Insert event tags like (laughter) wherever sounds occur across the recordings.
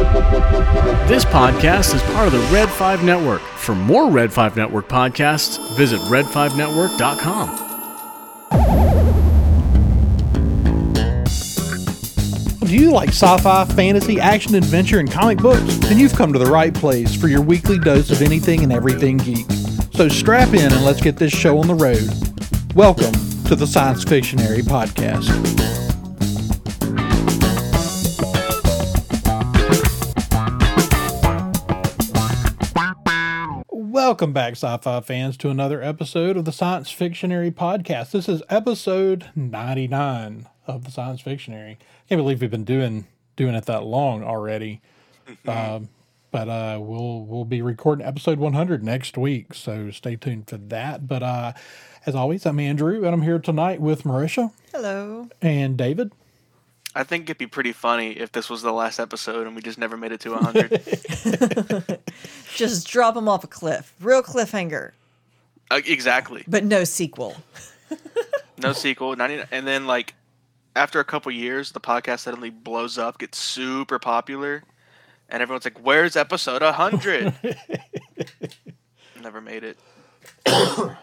This podcast is part of the Red 5 Network. For more Red 5 Network podcasts, visit red5network.com. Do you like sci fi, fantasy, action, adventure, and comic books? Then you've come to the right place for your weekly dose of anything and everything geek. So strap in and let's get this show on the road. Welcome to the Science Fictionary Podcast. Welcome back, sci fi fans, to another episode of the Science Fictionary Podcast. This is episode 99 of the Science Fictionary. I Can't believe we've been doing doing it that long already. (laughs) Um, but uh, we'll we'll be recording episode 100 next week, so stay tuned for that. But uh, as always, I'm Andrew, and I'm here tonight with Marisha Hello. and David. I think it'd be pretty funny if this was the last episode and we just never made it to 100. (laughs) (laughs) Just drop them off a cliff. Real cliffhanger, uh, exactly. but no sequel. No sequel. 99, and then, like, after a couple years, the podcast suddenly blows up, gets super popular, and everyone's like, Where's episode 100? (laughs) never made it. (coughs) oh,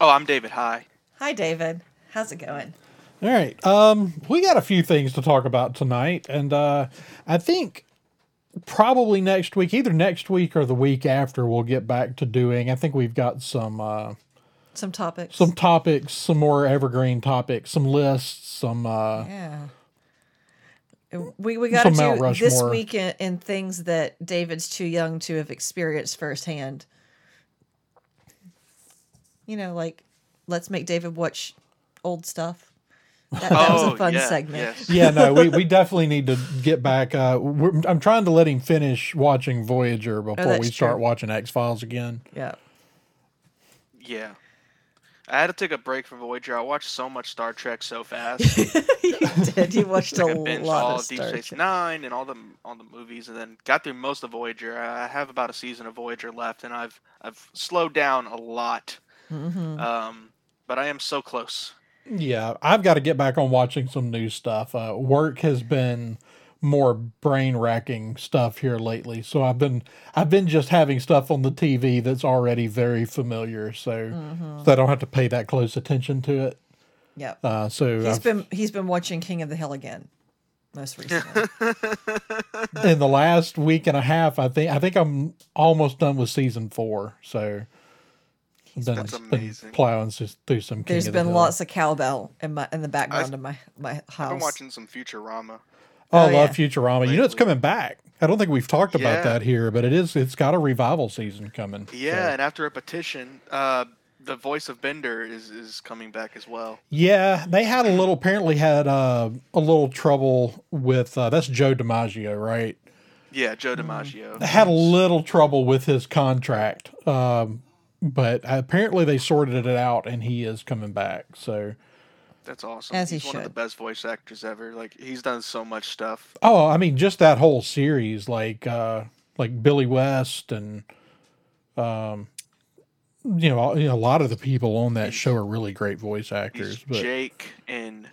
I'm David. Hi. Hi, David. How's it going? All right. Um, we got a few things to talk about tonight, and uh, I think probably next week, either next week or the week after, we'll get back to doing. I think we've got some uh, Some topics. some topics, some more evergreen topics, some lists, some. Uh, yeah. We we got to do this week in, in things that David's too young to have experienced firsthand. You know, like let's make David watch old stuff. That, that was oh, a fun yeah, segment. Yes. yeah, no, we, we definitely need to get back. Uh, we're, I'm trying to let him finish watching Voyager before that's we start true. watching X Files again. Yeah. Yeah. I had to take a break from Voyager. I watched so much Star Trek so fast. (laughs) you did. You watched a (laughs) I binged lot all of of Deep Star Space Trek. Nine and all the all the movies, and then got through most of Voyager. I have about a season of Voyager left, and I've I've slowed down a lot. Mhm. Um, but I am so close. Yeah, I've got to get back on watching some new stuff. Uh, work has been more brain racking stuff here lately, so I've been I've been just having stuff on the TV that's already very familiar, so, so I don't have to pay that close attention to it. Yep. Uh, so He's I've- been he's been watching King of the Hill again, most recently. (laughs) in the last week and a half, I think I think I'm almost done with season four. So I've been, That's been amazing. plowing through some. King There's of the been Hill. lots of cowbell in my in the background of my my house. I've been watching some Futurama. Oh, I Oh, love yeah. Futurama. You know it's coming back. I don't think we've talked about that here, but it is. It's got a revival season coming. Yeah, So- and after a petition, uh, the voice of Bender is is coming back as well. Yeah, they had a little. Apparently, had uh, a little trouble with. Uh, that's John DiMaggio, right? Yeah, John DiMaggio. They had a little trouble with his contract, um, but apparently they sorted it out, and he is coming back. So. That's awesome. As he he's one of the best voice actors ever. Like he's done so much stuff. Oh, I mean, just that whole series, like uh, like Billy West and um, you know, all- you know, a lot of the people on that show are really great voice actors. But Jake in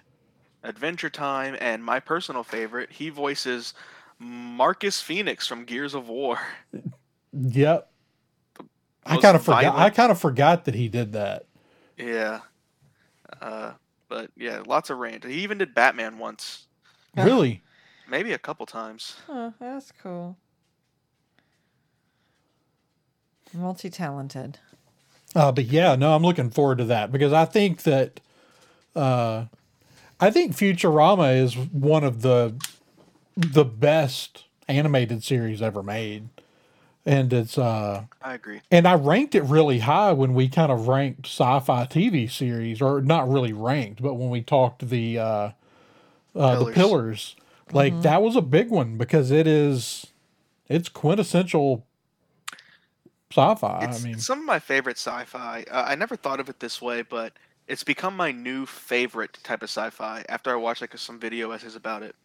Adventure Time, and my personal favorite, he voices Marcus Phoenix from Gears of War. yep, I kind of forgot. I kind of forgot that he did that. Yeah. Uh, but yeah, lots of range. He even did Batman once, Really, maybe a couple times. Oh, that's cool. Multi talented. uh, but yeah, no, I'm looking forward to that because I think that uh, I think Futurama is one of the the best animated series ever made, and it's uh I agree. And I ranked it really high when we kind of ranked sci-fi TV series, or not really ranked, but when we talked the uh, uh, the Pillars. pillars, like that was a big one because it is it's quintessential sci-fi. It's, I mean, some of my favorite sci-fi. Uh, I never thought of it this way, but it's become my new favorite type of sci-fi after I watched like some video essays about it.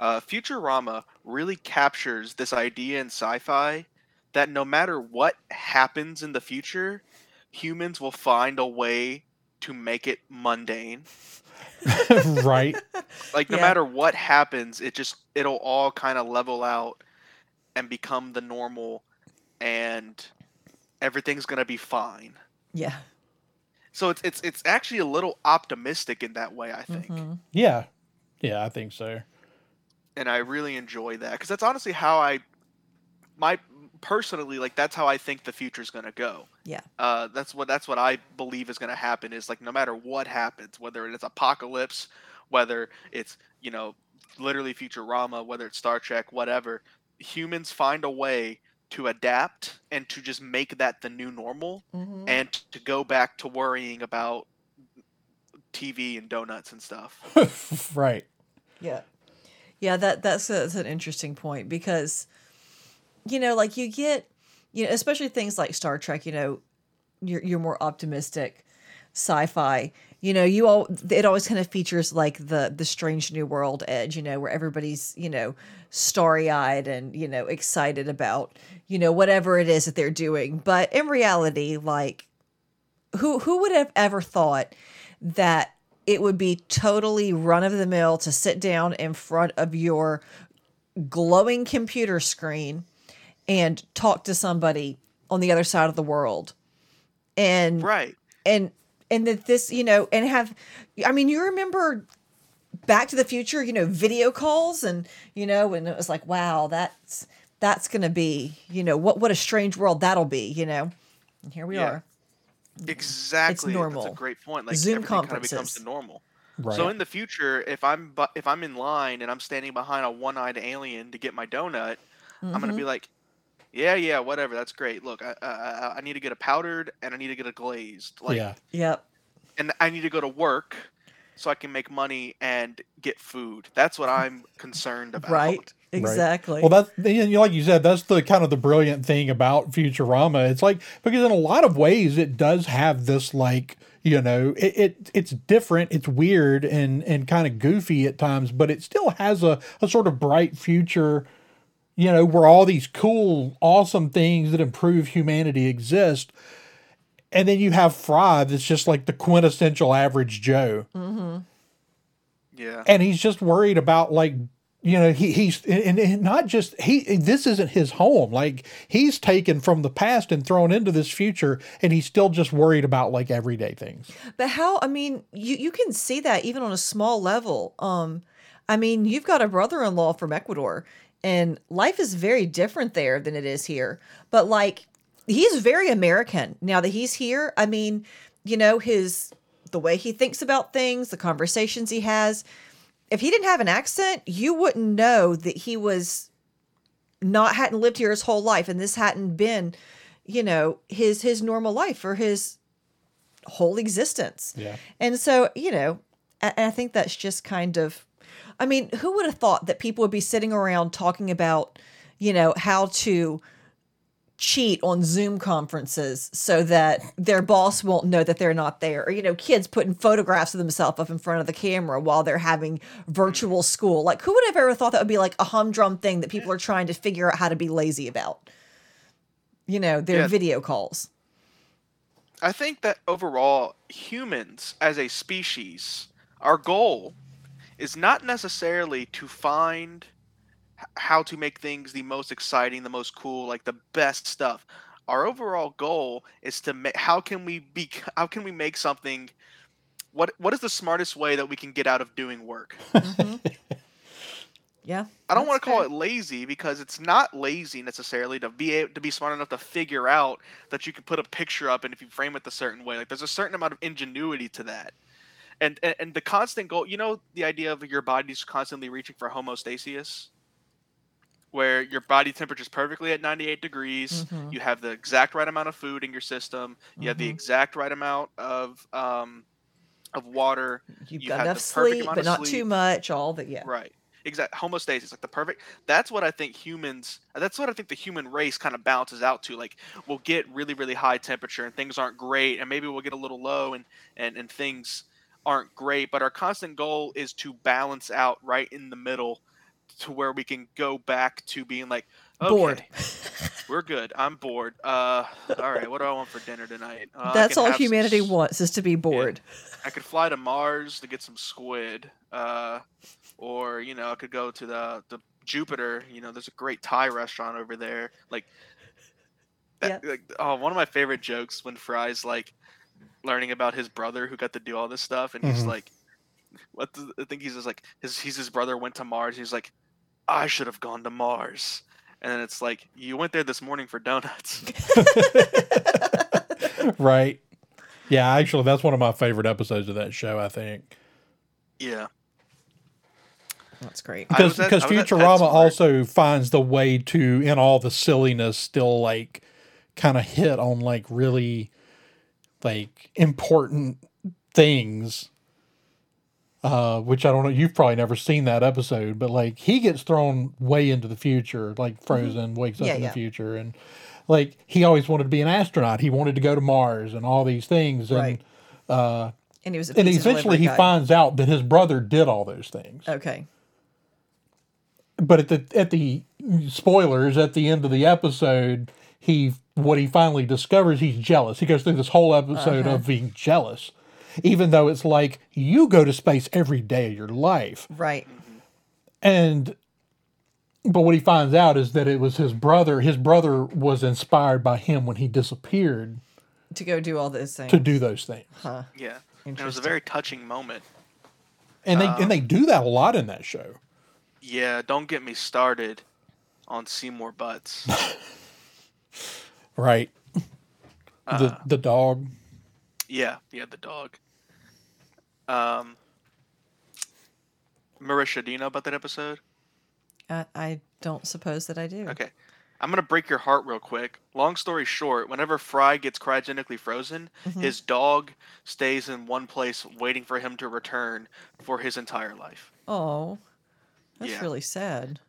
Uh, Futurama really captures this idea in sci-fi that no matter what happens in the future, humans will find a way to make it mundane. (laughs) right. Like no Yeah. matter what happens, it just it'll all kind of level out and become the normal, and everything's gonna be fine. Yeah. So it's it's it's actually a little optimistic in that way, I think, Mhm. Yeah. Yeah, I think so. and I really enjoy that because that's honestly how I, my personally like that's how I think the future is gonna go. Yeah. Uh, that's what that's what I believe is gonna happen is like no matter what happens, whether it's apocalypse, whether it's you know literally Futurama, whether it's Star Trek, whatever, humans find a way to adapt and to just make that the new normal Mhm. and to go back to worrying about TV and donuts and stuff. (laughs) right. Yeah. Yeah, that that's, a, that's an interesting point because you know, like you get you know, especially things like Star Trek, you know, you're more optimistic sci-fi. You know, you all it always kind of features like the the strange new world edge, you know, where everybody's, you know, starry-eyed and, you know, excited about, you know, whatever it is that they're doing. But in reality, like who who would have ever thought that it would be totally run of the mill to sit down in front of your glowing computer screen and talk to somebody on the other side of the world and Right. and and that this you know and have i mean you remember back to the future you know video calls and you know and it was like wow that's that's gonna be you know what what a strange world that'll be you know and here we Yeah. are Exactly. That's normal. a great point. Like Zoom everything kind of becomes conferences. the normal. Right. So in the future, if I'm if I'm in line and I'm standing behind a one-eyed alien to get my donut, I'm gonna Mm-hmm. be like, yeah, yeah, whatever. That's great. Look, I, I I- I need to get a powdered and I need to get a glazed. Like, yeah. yep and I need to go to work so I can make money and get food. That's what I'm concerned about. right exactly Well, that's and like you said, that's the kind of the brilliant thing about Futurama. It's like because in a lot of ways it does have this like you know it, it it's different, it's weird and and kind of goofy at times, but it still has a a sort of bright future. You know where all these cool, awesome things that improve humanity exist, and then you have Fry that's just like the quintessential average Joe Yeah. and he's just worried about like you know he he's and, and not just he this isn't his home like he's taken from the past and thrown into this future and he's still just worried about like everyday things But how? I mean, you you can see that even on a small level. Um, I mean, you've got a brother-in-law from Ecuador, and life is very different there than it is here. But like, he's very American now that he's here. I mean, you know, his the way he thinks about things, the conversations he has. If he didn't have an accent, you wouldn't know that he was not hadn't lived here his whole life, and this hadn't been, you know, his his normal life or his whole existence. Yeah. And so, you know, I, I think that's just kind of, I mean, who would have thought that people would be sitting around talking about, you know, how to cheat on Zoom conferences so that their boss won't know that they're not there? Or, you know, kids putting photographs of themselves up in front of the camera while they're having virtual school. Like, who would have ever thought that would be like a humdrum thing that people are trying to figure out how to be lazy about? You know, their Yeah. video calls. I think that overall, humans as a species, our goal is not necessarily to find how to make things the most exciting, the most cool, like the best stuff. Our overall goal is to make how can we be (laughs) how can we make something what what is the smartest way that we can get out of doing work? Mm-hmm. (laughs) Yeah. I don't want to call fair. it lazy because it's not lazy necessarily to be able to be smart enough to figure out that you can put a picture up and if you frame it a certain way, like there's a certain amount of ingenuity to that. And and, and the constant goal, you know, the idea of your body's constantly reaching for homeostasis, where your body temperature is perfectly at 98 degrees, Mhm. you have the exact right amount of food in your system, you have the Mhm. exact right amount of um, of water, You've you got the enough sleep, but not too much. All that, yeah. Right. Exact homostasis, like the perfect. That's what I think humans. That's what I think the human race kind of balances out to. Like we'll get really, really high temperature and things aren't great, and maybe we'll get a little low and and and things aren't great. But our constant goal is to balance out right in the middle, to where we can go back to being like okay, Bored. We're good. I'm bored. Uh, all right. What do I want for dinner tonight? Uh, That's all have some humanity wants is to be bored. I could fly to Mars to get some squid. Uh, or you know, I could go to the the Jupiter. You know, there's a great Thai restaurant over there. Like, that- like oh, one of my favorite jokes when Fry's like learning about his brother who got to do all this stuff, and he's Mhm. like, what? The, I think he's just like his he's his brother went to Mars. He's like, I should have gone to Mars. And then it's like, you went there this morning for donuts. (laughs) (laughs) right. Yeah, actually, that's one of my favorite episodes of that show. I think yeah. That's great. Because at- because I was at Futurama also finds the way to, in all the silliness, still like kind of hit on like really like important things. Uh, which I don't know. You've probably never seen that episode, but like he gets thrown way into the future, like Frozen wakes up Yeah, in yeah. the future, and like he always wanted to be an astronaut. He wanted to go to Mars and all these things, and Right. uh, And he was and eventually he guy. finds out that his brother did all those things Okay. but at the at the spoilers at the end of the episode he what he finally discovers he's jealous he goes through this whole episode of uh-huh. being jealous even though it's like you go to space every day of your life Right. and but what he finds out is that it was his brother his brother was inspired by him when he disappeared To go do all those things. to do those things huh. Yeah. And it was a very touching moment. and they and they um, do that a lot in that show Yeah, don't get me started on Seymour Butts. (laughs) right Uh, the the dog yeah, yeah, the dog. Um, Marisha, do you know about that episode? I, I don't suppose that I do. Okay. I'm gonna break your heart real quick. Long story short, whenever Fry gets cryogenically frozen, Mm-hmm. his dog stays in one place waiting for him to return for his entire life. Oh, that's Yeah. really sad.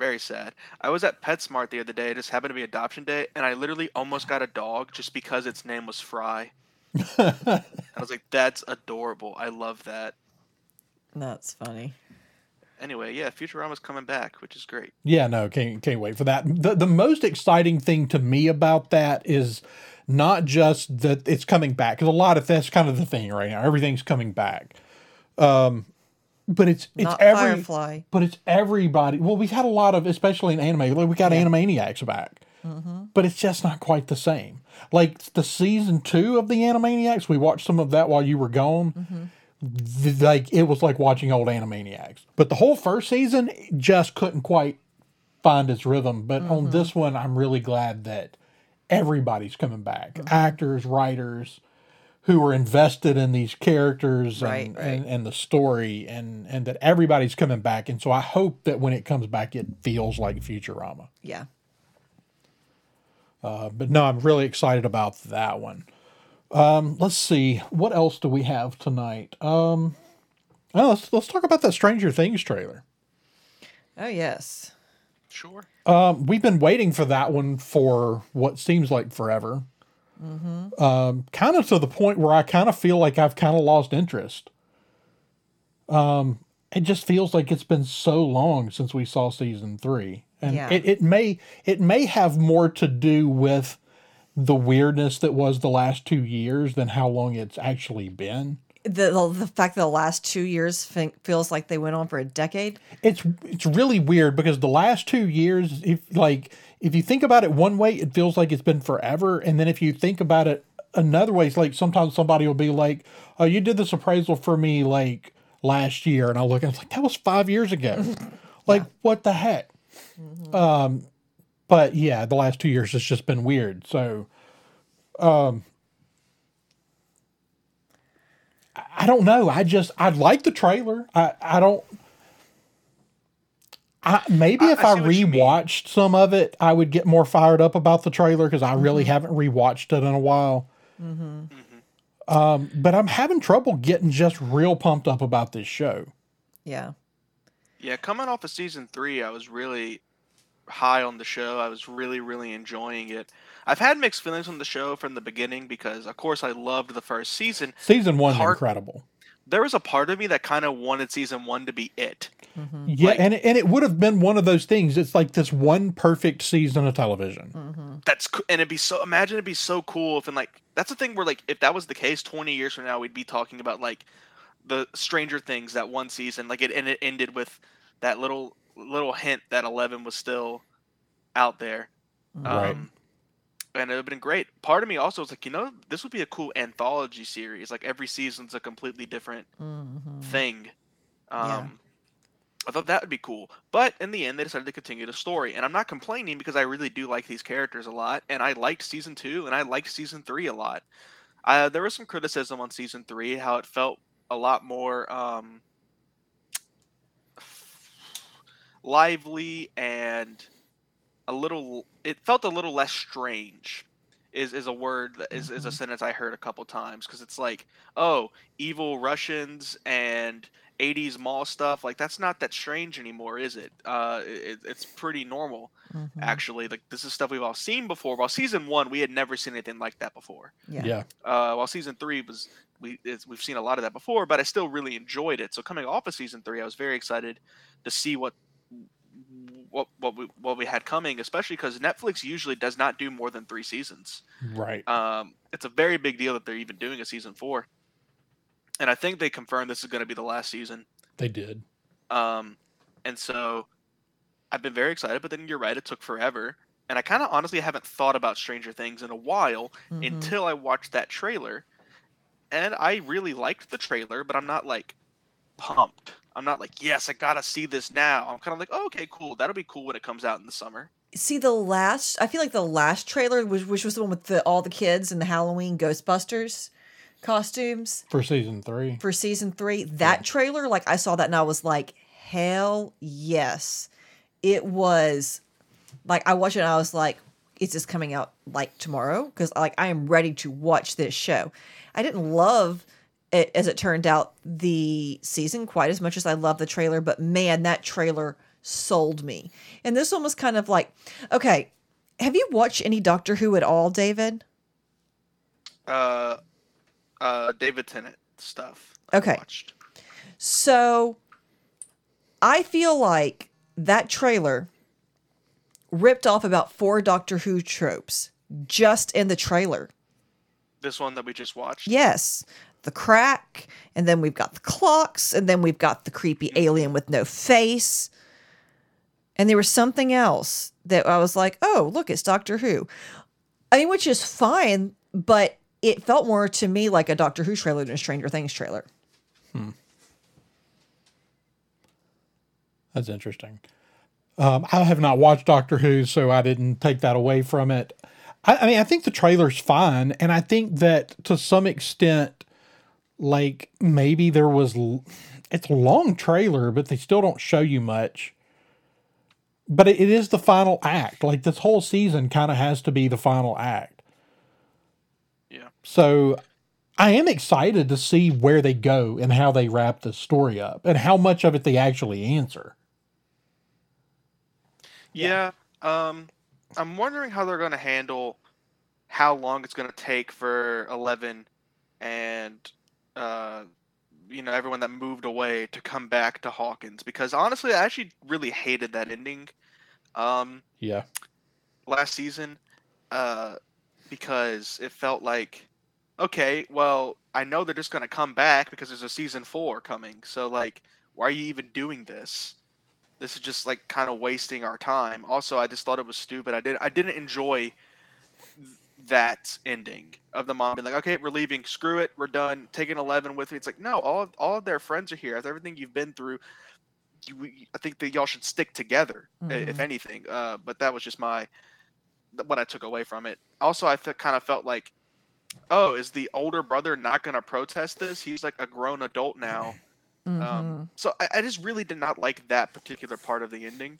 Very sad. I was at PetSmart the other day. It just happened to be adoption day, and I literally almost got a dog just because its name was Fry. (laughs) I was like, "That's adorable. I love that." That's funny. Anyway, yeah, Futurama's coming back, which is great. Yeah, no, can't can't wait for that. The the most exciting thing to me about that is not just that it's coming back because a lot of that's kind of the thing right now. Everything's coming back, um, but it's it's Not every Firefly. but it's everybody. Well, we've had a lot of, especially in anime. Like we got Yeah. Animaniacs back, mm-hmm. but it's just not quite the same. Like the season two of the Animaniacs, we watched some of that while you were gone. Mm-hmm. Th- like it was like watching old Animaniacs. But the whole first season just couldn't quite find its rhythm. But on mm-hmm. this one, I'm really glad that everybody's coming back. Actors, writers who are invested in these characters Right, and, right. and, and the story and, and that everybody's coming back. And so I hope that when it comes back, it feels like Futurama. Yeah. Uh, but no, I'm really excited about that one. Um, let's see, what else do we have tonight? Um, oh, let's let's talk about that Stranger Things trailer. Oh yes. Sure. Um, we've been waiting for that one for what seems like forever. Um, kind of to the point where I kind of feel like I've kind of lost interest. Um, it just feels like it's been so long since we saw season three, and Yeah. it, it may it may have more to do with the weirdness that was the last two years than how long it's actually been. The, the the fact that the last two years fe- feels like they went on for a decade. it's it's really weird because the last two years if like if you think about it one way it feels like it's been forever and then if you think about it another way it's like sometimes somebody will be like oh you did this appraisal for me like last year and i look and it's like that was five years ago (laughs) like what the heck um but yeah the last two years has just been weird so um I- I don't know. I just I like the trailer. I I don't. I, maybe I- if I I, see what you mean. rewatched some of it, I would get more fired up about the trailer because I really haven't rewatched it in a while. Um, but I'm having trouble getting just real pumped up about this show. Yeah. Yeah, coming off of season three, I was really high on the show. I was really, really enjoying it. I've had mixed feelings on the show from the beginning because, of course, I loved the first season, Season one's Part- incredible. There was a part of me that kind of wanted season one to be it. Yeah, Like- and it, and it would have been one of those things. It's like this one perfect season of television. That's co- and it'd be so. Imagine it'd be so cool if and like that's the thing where like if that was the case, twenty years from now, we'd be talking about like the Stranger Things that one season, like it and it ended with that little little hint that Eleven was still out there. Right. Um, and it would have been great. Part of me also was like, you know, this would be a cool anthology series. Like every season's a completely different thing. Um, Yeah. I thought that would be cool. But in the end, they decided to continue the story. And I'm not complaining because I really do like these characters a lot. And I liked season two and I liked season three a lot. Uh, there was some criticism on season three, how it felt a lot more um, lively and a little it felt a little less strange is is a word that is, is a sentence i heard a couple times because it's like oh evil russians and 80s mall stuff like that's not that strange anymore is it uh it, it's pretty normal Mm-hmm. actually like this is stuff we've all seen before while season one we had never seen anything like that before Yeah. Yeah. uh, while season three was we it's, we've seen a lot of that before, but I still really enjoyed it. So coming off of season three, I was very excited to see what what what we what we had coming, especially because Netflix usually does not do more than three seasons. Right. Um, it's a very big deal that they're even doing a season four, and I think they confirmed this is going to be the last season. They did. Um, and so I've been very excited, but then you're right, it took forever. And I kind of honestly haven't thought about Stranger Things in a while Mhm. until I watched that trailer. And I really liked the trailer, but I'm not like pumped. I'm not like, yes, I gotta see this now. I'm kind of like, oh, okay, cool. That'll be cool when it comes out in the summer. See the last. I feel like the last trailer, which, which was the one with the all the kids and the Halloween Ghostbusters costumes For season three. for season three. That trailer, like I saw that and I was like, hell yes, it was. Like I watched it and I was like, is this coming out like tomorrow? Because like I am ready to watch this show. I didn't love it as it turned out the season quite as much as I love the trailer, but man, that trailer sold me. And this one was kind of like, okay, have you watched any Doctor Who at all, David? Uh, uh, David Tennant stuff. Okay. Watched. So I feel like that trailer ripped off about four Doctor Who tropes just in the trailer. This one that we just watched. Yes, the crack, and then we've got the clocks, and then we've got the creepy alien with no face. And there was something else that I was like, oh, look, it's Doctor Who. I mean, which is fine, but it felt more to me like a Doctor Who trailer than a Stranger Things trailer. Hmm. That's interesting. Um, I have not watched Doctor Who, so I didn't take that away from it. I, I mean, I think the trailer's fine, and I think that to some extent, like maybe there was, it's a long trailer, but they still don't show you much. But it, it is the final act. Like this whole season kind of has to be the final act. Yeah. So I am excited to see where they go and how they wrap the story up and how much of it they actually answer. Yeah. Um, I'm wondering how they're going to handle how long it's going to take for Eleven and uh, you know everyone that moved away to come back to Hawkins because honestly, I actually really hated that ending. Um, Yeah. last season uh, because it felt like okay well i know they're just to come back because there's a season four coming so like why are you even doing this this is just like kind of wasting our time also i just thought it was stupid i did i didn't enjoy that ending of the mom being like okay we're leaving screw it we're done taking 11 with me it's like no all of, all of their friends are here after everything you've been through you, I think that y'all should stick together, i if anything. Uh, but that was just my what I took away from it. Also, I th- kind of felt like, oh, is the older brother not going to protest this? He's like a grown adult now. Mm-hmm. Um, so I, I just really did not like that particular part of the ending.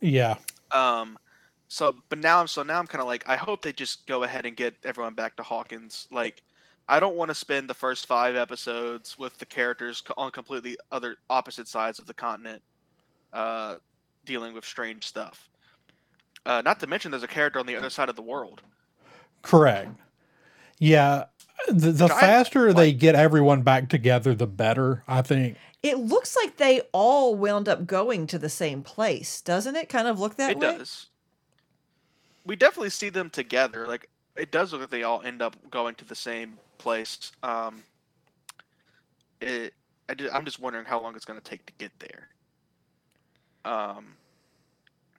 Yeah. Um, so but now I'm so now I'm kind of like I hope they just go ahead and get everyone back to Hawkins. Like I don't want to spend the first five episodes with the characters on completely other opposite sides of the continent, uh, dealing with strange stuff. Uh, not to mention there's a character on the other side of the world. Correct. Yeah. the, the Giant- faster they get everyone back together, the better. I think. It looks like they all wound up going to the same place, doesn't it? Kind of look that it way. It does. We definitely see them together. Like it does look like they all end up going to the same place. Um, it. I ju- I'm just wondering how long it's going to take to get there. Um,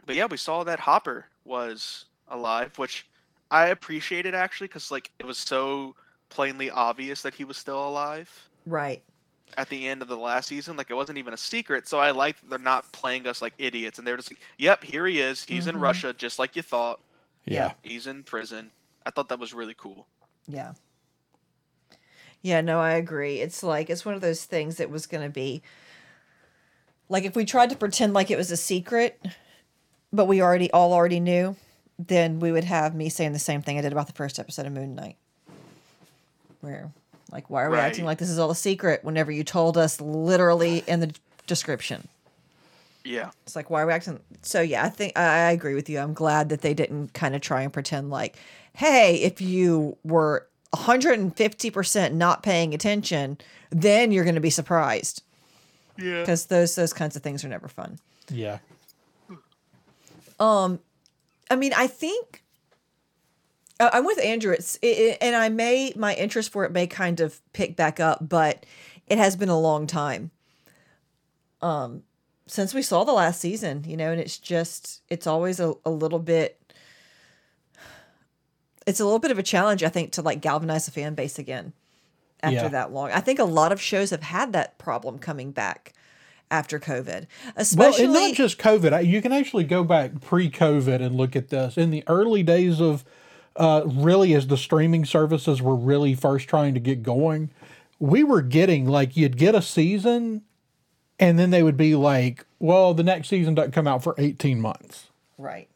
but yeah, we saw that Hopper was alive, which I appreciated actually because like it was so plainly obvious that he was still alive Right. at the end of the last season. Like it wasn't even a secret. So I like they're not playing us like idiots and they're just like, "Yep, here he is. He's in Mhm. Russia, just like you thought. Yeah. He's in prison." I thought that was really cool. Yeah. Yeah, no, I agree. It's like it's one of those things that was going to be like if we tried to pretend like it was a secret, but we already all already knew, then we would have me saying the same thing I did about the first episode of Moon Knight. Where like why are we acting like this is all a secret whenever you told us literally in the description? Yeah. It's like why are we acting? So yeah, I think I, I agree with you. I'm glad that they didn't kind of try and pretend like, hey, if you were 150 percent not paying attention, then you're going to be surprised Yeah. because those those kinds of things are never fun. Yeah. Um, I mean, I think uh, I'm with Andrew. It's it, it- and I may my interest for it may kind of pick back up, but it has been a long time. Um, since we saw the last season, you know, and it's just it's always a, a little bit. It's a little bit of a challenge, I think, to like galvanize the fan base again after Yeah. that long. I think a lot of shows have had that problem coming back after COVID, Well, especially and not just COVID. You can actually go back pre-COVID and look at this. In the early days of, uh, really, as the streaming services were really first trying to get going, we were getting like you'd get a season, and then they would be like, "Well, the next season doesn't come out for eighteen months." right.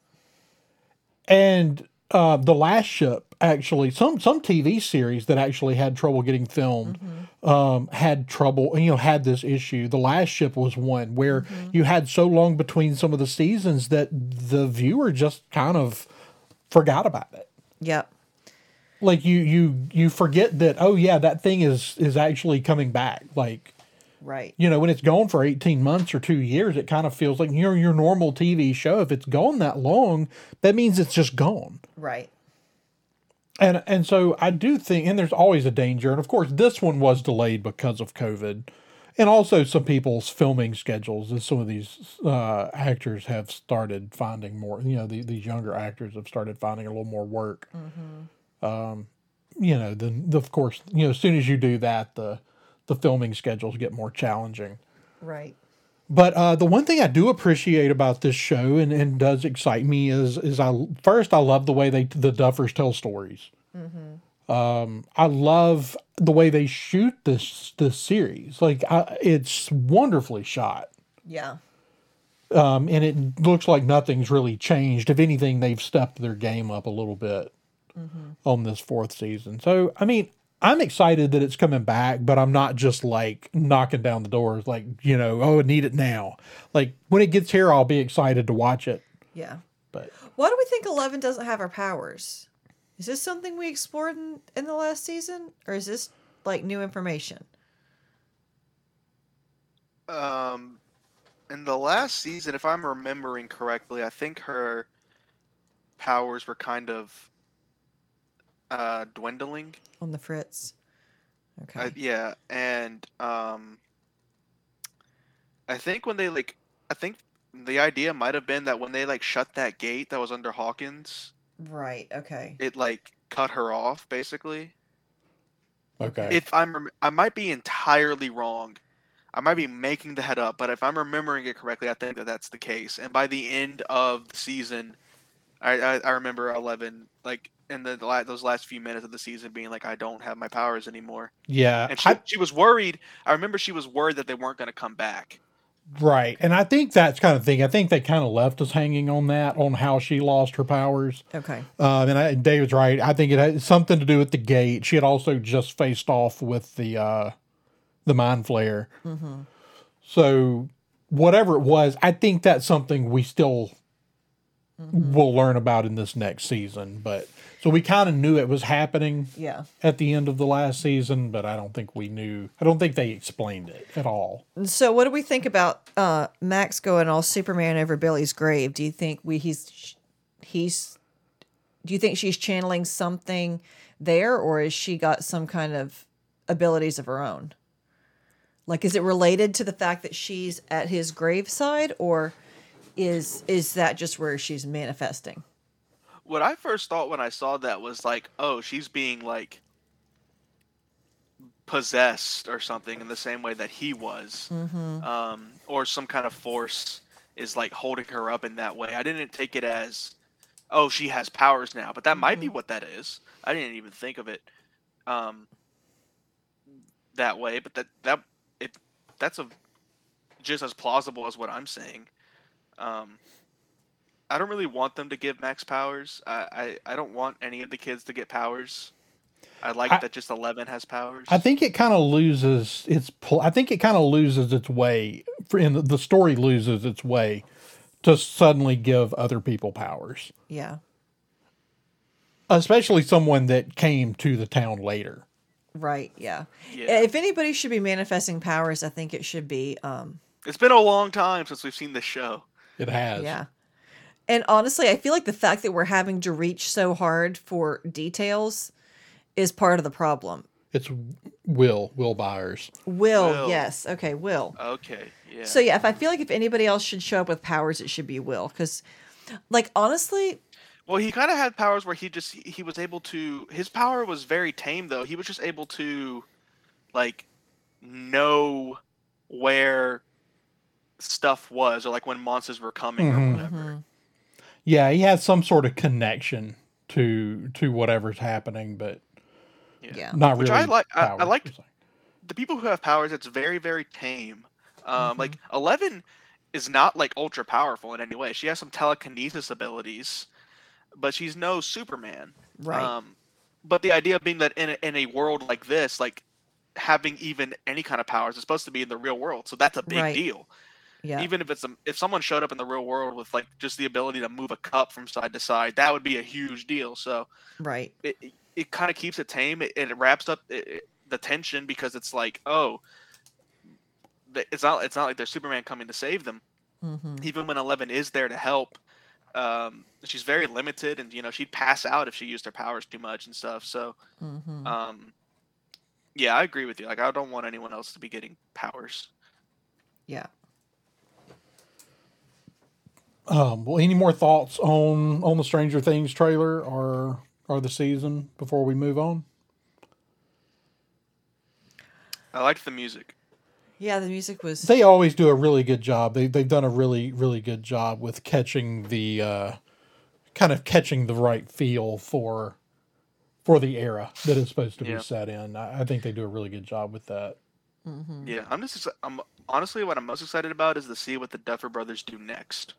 And uh, the last ship actually some some TV series that actually had trouble getting filmed um, had trouble you know had this issue. The last ship was one where you had so long between some of the seasons that the viewer just kind of forgot about it. Yep. Like you you you forget that oh yeah that thing is is actually coming back like Right. you know, when it's gone for 18 months or two years, it kind of feels like your your normal TV show. If it's gone that long, that means it's just gone. Right. And and so I do think, and there's always a danger. And of course, this one was delayed because of COVID, and also some people's filming schedules. And some of these uh, actors have started finding more. You know, the, these younger actors have started finding a little more work. Um, you know, then of course, you know, as soon as you do that, the the filming schedules get more challenging. Right. But uh, the one thing I do appreciate about this show and, and does excite me is is I first I love the way they the Duffers tell stories. Um, I love the way they shoot this this series. Like I, it's wonderfully shot, Yeah. um, and it looks like nothing's really changed. If anything, they've stepped their game up a little bit on this fourth season. So I mean, I'm excited that it's coming back, but I'm not just like knocking down the doors, like you know, oh, I need it now. Like when it gets here, I'll be excited to watch it. Yeah. But Why do we think Eleven doesn't have her powers? Is this something we explored in, in the last season, or is this like new information? Um, in the last season, if I'm remembering correctly, I think her powers were kind of uh, dwindling. On the Fritz. Okay. Uh, yeah, and um, I think when they like, I think the idea might have been that when they like shut that gate that was under Hawkins, right. Okay. it like cut her off basically. okay, If I'm, rem- I might be entirely wrong. I might be making the head up, but if I'm remembering it correctly, I think that that's the case. And by the end of the season, I I, I remember Eleven like in the la- those last few minutes of the season being like, I don't have my powers anymore, yeah, and she I- she was worried. I remember she was worried that they weren't going to come back. right. And I think that's kind of thing. I think they kind of left us hanging on that on how she lost her powers. Okay. Um, and I, David's right. I think it had something to do with the gate. She had also just faced off with the uh, the mind flayer. So whatever it was, I think that's something we still will learn about in this next season. But So we kind of knew it was happening Yeah. at the end of the last season, but I don't think we knew. I don't think they explained it at all. So what do we think about uh, Max going all Superman over Billy's grave? Do you think we he's he's do you think she's channeling something there or is she got some kind of abilities of her own? Like is it related to the fact that she's at his graveside or is is that just where she's manifesting? What I first thought when I saw that was like, oh, she's being like possessed or something in the same way that he was, um, or some kind of force is like holding her up in that way. I didn't take it as, oh, she has powers now, but that might be what that is. I didn't even think of it um, that way, but that that it that's a just as plausible as what I'm saying. Um, I don't really want them to give Max powers. I, I, I don't want any of the kids to get powers. I like I- that just Eleven has powers. I think it kind of loses its. pl- I think it kind of loses its way. For in the, the story loses its way to suddenly give other people powers, Yeah. especially someone that came to the town later. Right, yeah. Yeah. If anybody should be manifesting powers, I think it should be um It's been a long time since we've seen this show. It has. Yeah. And honestly, I feel like the fact that we're having to reach so hard for details is part of the problem. It's Will Will Byers. Will, Will. yes. Okay, Will. Okay, yeah. So yeah, if I feel like if anybody else should show up with powers, it should be Will cuz like honestly, Well, he kind of had powers where he just he was able to. His power was very tame though. He was just able to, like, know where stuff was, or like when monsters were coming Mhm. or Mm-hmm. whatever. Yeah, he has some sort of connection to to whatever's happening, but yeah. not Which really. I like. I, I like the people who have powers. It's very very tame. Um, Mm-hmm. like Eleven is not like ultra powerful in any way. She has some telekinesis abilities, but she's no Superman. Right. Um, but the idea being that in a, in a world like this, like having even any kind of powers is supposed to be in the real world, so that's a big Right. deal. Yeah. Even if it's a, if someone showed up in the real world with like just the ability to move a cup from side to side, that would be a huge deal. So right. it it, it kind of keeps it tame. It, it wraps up it, the tension because it's like, oh, it's not it's not like there's Superman coming to save them. Mhm. Even when Eleven is there to help, um, she's very limited, and you know she'd pass out if she used her powers too much and stuff. So. Mhm. Um, yeah, I agree with you. Like, I don't want anyone else to be getting powers. Yeah. Um, well, any more thoughts on on the Stranger Things trailer or or the season before we move on? I liked the music. Yeah, the music was They always do a really good job. They they've done a really really good job with catching the uh, kind of catching the right feel for for the era that it's supposed to Yeah. be set in. I, I think they do a really good job with that. Mhm. Yeah, I'm just. I'm honestly what I'm most excited about is to see what the Duffer Brothers do next.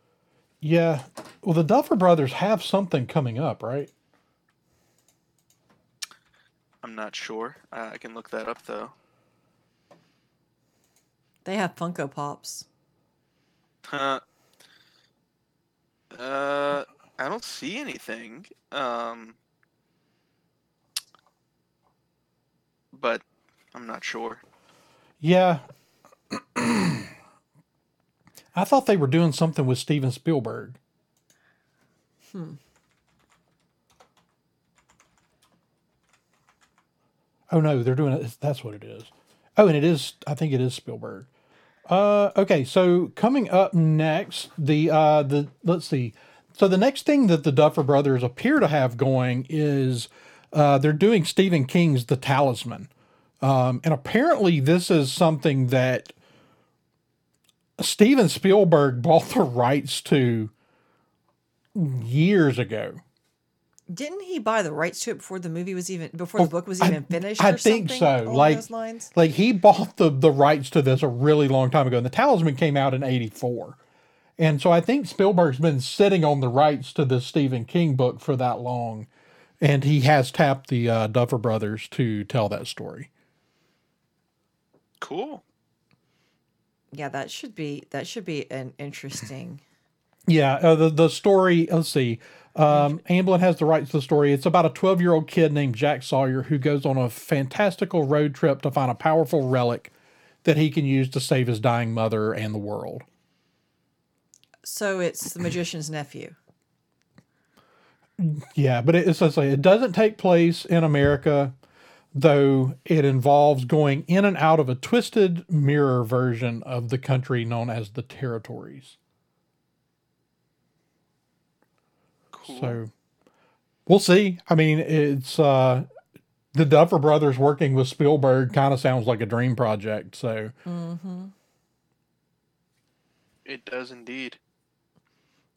Yeah. Well, the Duffer Brothers have something coming up, right? I'm not sure. Uh, I can look that up though. They have Funko Pops. Huh. Uh, I don't see anything. Um, but I'm not sure. Yeah. (clears throat) I thought they were doing something with Steven Spielberg. Hmm. Oh no, they're doing it. That's what it is. Oh, and it is. I think it is Spielberg. Uh, okay, so coming up next, the uh, the let's see. So the next thing that the Duffer Brothers appear to have going is uh, they're doing Stephen King's The Talisman, um, and apparently this is something that Steven Spielberg bought the rights to years ago. Didn't he buy the rights to it before the movie was even before the book was I- even finished? I or think something so. Like- those lines. Like he bought the the rights to this a really long time ago, and the Talisman came out in '84, and so I think Spielberg's been sitting on the rights to this Stephen King book for that long, and he has tapped the uh, Duffer Brothers to tell that story. Cool. Yeah, that should be that should be an interesting. Yeah, uh, the the story. Let's see. Um, Amblin has the rights to the story. It's about a 12 year old kid named Jack Sawyer who goes on a fantastical road trip to find a powerful relic that he can use to save his dying mother and the world. So it's the magician's nephew. Yeah, but it, essentially, it doesn't take place in America, though it involves going in and out of a twisted mirror version of the country known as the territories. Cool. So we'll see. I mean, it's uh the Duffer Brothers working with Spielberg kind of sounds like a dream project. So it does indeed.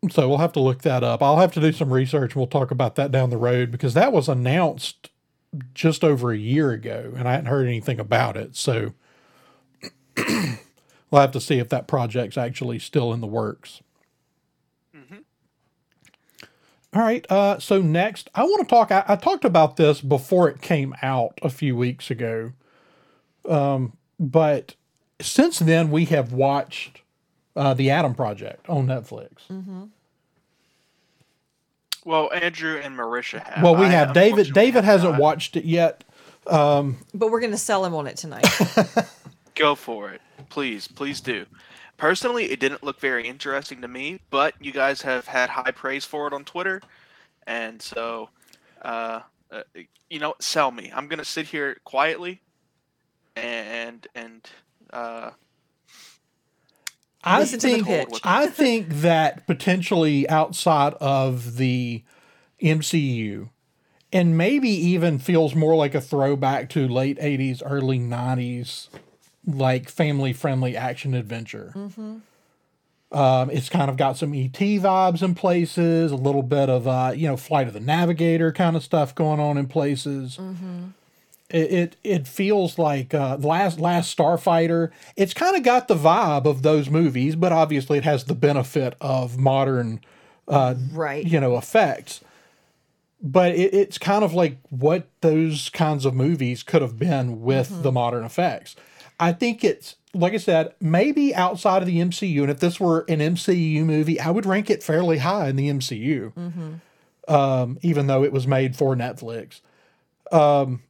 so we'll have to look that up. I'll have to do some research. We'll talk about that down the road because that was announced just over a year ago and I hadn't heard anything about it. So (clears throat) we'll have to see if that project's actually still in the works. All right. Uh, so next, I want to talk. I, I talked about this before it came out a few weeks ago, um, but since then we have watched uh, the Adam Project on Netflix. Well, Andrew and Marisha have. Well, we I have David. David hasn't not. watched it yet. But we're going to sell him on it tonight. (laughs) Go for it, please, please do. Personally, it didn't look very interesting to me, but you guys have had high praise for it on Twitter, and so, uh, uh, you know, sell me. I'm gonna sit here quietly, and and uh, I Listen think. I think that potentially outside of the MCU, and maybe even feels more like a throwback to late '80s, early '90s, like family-friendly action adventure. Um, it's kind of got some ET vibes in places, a little bit of uh, you know, Flight of the Navigator kind of stuff going on in places. It, it it feels like uh, last last Starfighter. It's kind of got the vibe of those movies, but obviously it has the benefit of modern, right. you know, effects. But it, it's kind of like what those kinds of movies could have been with the modern effects. I think it's like I said, maybe outside of the MCU, and if this were an MCU movie, I would rank it fairly high in the MCU. Um, even though it was made for Netflix, um,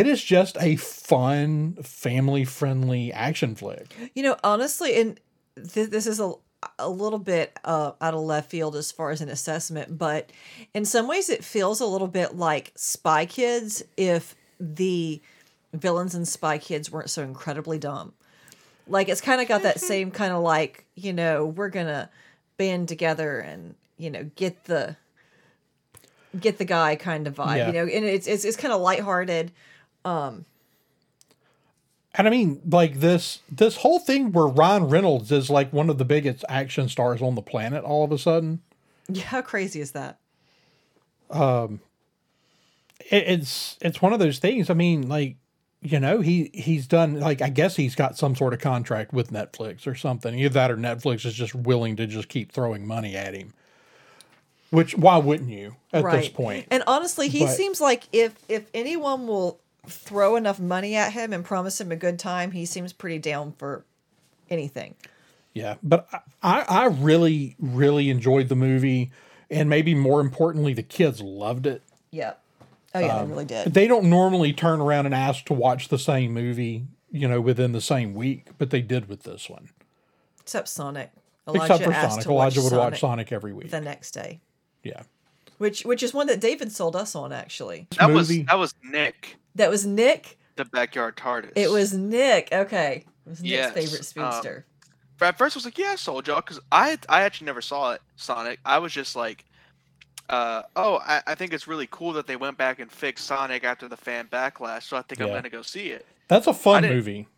it is just a fun, family-friendly action flick. You know, honestly, and th- this is a a little bit uh, out of left field as far as an assessment, but in some ways, it feels a little bit like Spy Kids if the villains in Spy Kids weren't so incredibly dumb. Like it's kind of got that same kind of like you know we're gonna band together and you know get the get the guy kind of vibe, Yeah. you know, and it's it's it's kind of lighthearted. Um, and I mean, like this this whole thing where Ryan Reynolds is like one of the biggest action stars on the planet all of a sudden. Yeah, how crazy is that? Um, it, it's it's one of those things. I mean, like you know, he he's done like I guess he's got some sort of contract with Netflix or something. Either that or Netflix is just willing to just keep throwing money at him. Which why wouldn't you at this point? And honestly, he But- seems like if if anyone will throw enough money at him and promise him a good time, he seems pretty down for anything. Yeah, but I- I, I really, really enjoyed the movie, and maybe more importantly, the kids loved it. Yeah. Oh yeah, Um, they really did. They don't normally turn around and ask to watch the same movie, you know, within the same week, but they did with this one. Except Sonic. Elijah Except for asked Sonic, to watch Elijah would Sonic watch Sonic every week. the next day, yeah, which which is one that David sold us on actually. that was that was Nick, That was Nick. the backyard TARDIS. It was Nick. Okay, it was Nick's Yes, favorite um, speedster. at first I was like, yeah, I sold y'all, because I I actually never saw it, Sonic. I was just like, uh, oh, I, I think it's really cool that they went back and fixed Sonic after the fan backlash, so I think I'm gonna go see it. that's a fun movie.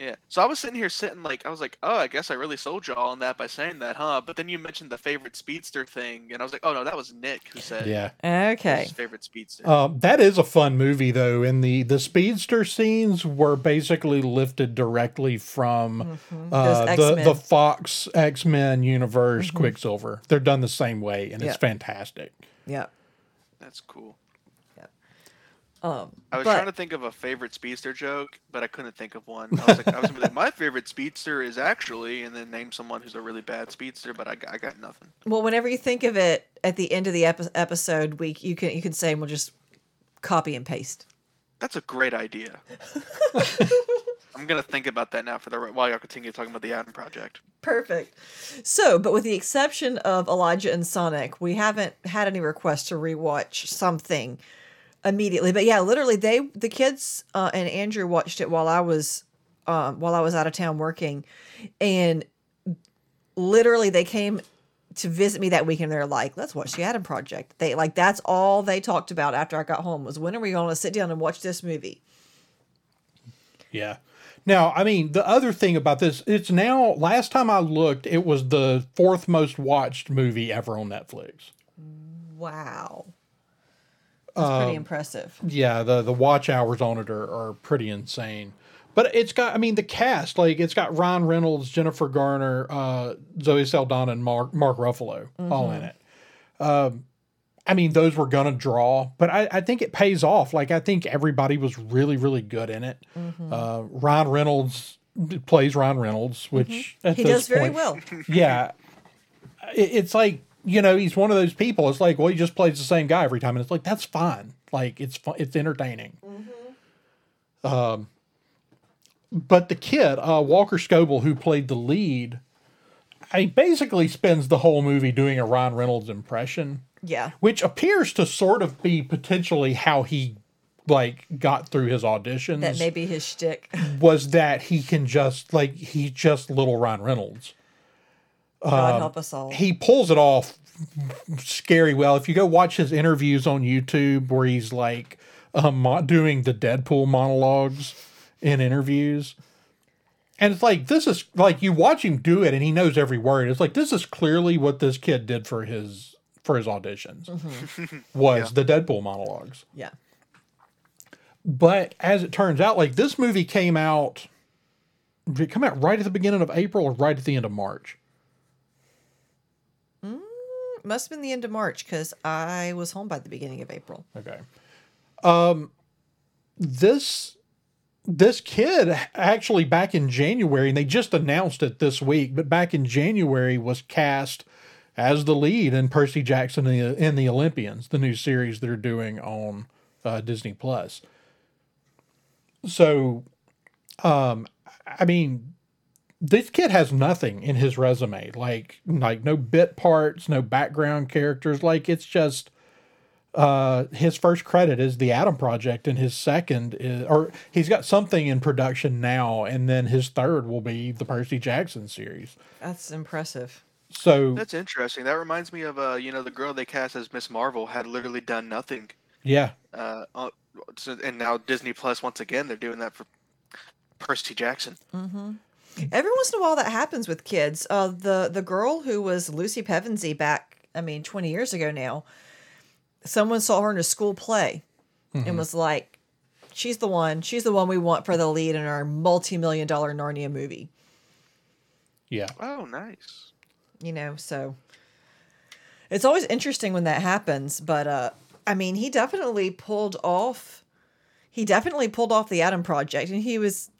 Yeah. So I was sitting here sitting like I was like, oh, I guess I really sold y'all on that by saying that, huh? But then you mentioned the favorite speedster thing, and I was like, oh no, that was Nick who said Yeah, Okay. his favorite speedster. um, that is a fun movie though, and the the speedster scenes were basically lifted directly from uh, the the Fox X Men universe Quicksilver. They're done the same way, and Yeah. it's fantastic. Yeah. That's cool. Um, I was but- trying to think of a favorite speedster joke, but I couldn't think of one. I was like, I was like, my favorite speedster is actually, and then name someone who's a really bad speedster, but I, got- I got nothing. Well, whenever you think of it at the end of the epi- episode, we you can you can say and we'll just copy and paste. That's a great idea. (laughs) I'm gonna think about that now for the while y'all continue talking about the Adam Project. Perfect. So, but with the exception of Elijah and Sonic, we haven't had any requests to rewatch something immediately. But yeah, literally, they the kids uh, and Andrew watched it while I was um, while I was out of town working, and literally they came to visit me that weekend. They're like, "Let's watch the Adam Project." They like that's all they talked about after I got home was when are we going to sit down and watch this movie? Yeah. Now, I mean, the other thing about this, it's now, last time I looked, it was the fourth most watched movie ever on Netflix. Wow, that's pretty impressive. Yeah, the, the watch hours on it are, are pretty insane. But it's got, I mean, the cast, like, it's got Ryan Reynolds, Jennifer Garner, uh, Zoe Saldana, and Mark, Mark Ruffalo all in it. Um, I mean, those were going to draw, but I, I think it pays off. Like, I think everybody was really, really good in it. Uh, Ryan Reynolds plays Ryan Reynolds, which at He does very well. yeah, it, it's like you know he's one of those people. It's like well he just plays the same guy every time, and it's like that's fine. Like it's fun, it's entertaining. Um, but the kid uh, Walker Scobell, who played the lead, he basically spends the whole movie doing a Ryan Reynolds impression, Yeah. which appears to sort of be potentially how he like got through his auditions That may be his shtick. was that he can just like he's just little Ryan Reynolds God help us all. he pulls it off scary well. If you go watch his interviews on YouTube where he's like um, doing the Deadpool monologues in interviews, and it's like this is like you watch him do it and he knows every word. It's like this is clearly what this kid did for his for his auditions (laughs) was the Deadpool monologues. yeah. But as it turns out, like this movie came out, did it come out right at the beginning of April or right at the end of March? Must have been the end of March because I was home by the beginning of April. Okay. Um, this this kid actually back in January, and they just announced it this week, but back in January was cast as the lead in Percy Jackson and the, the Olympians, the new series they're doing on uh, Disney Plus. So, um, I mean, this kid has nothing in his resume, like like no bit parts, no background characters. Like it's just uh his first credit is the Adam Project, and his second is, or he's got something in production now, and then his third will be the Percy Jackson series. That's impressive. So That's interesting. That reminds me of uh, you know, the girl they cast as Miss Marvel had literally done nothing. yeah, Uh, uh, and now Disney Plus once again they're doing that for Percy Jackson. Every once in a while that happens with kids. Uh, the the girl who was Lucy Pevensie back, I mean, twenty years ago now. Someone saw her in a school play, and was like, "She's the one. She's the one we want for the lead in our multi-million dollar Narnia movie." yeah. Oh, nice. You know, so it's always interesting when that happens. But uh, I mean, he definitely pulled off. He definitely pulled off the Adam Project, and he was.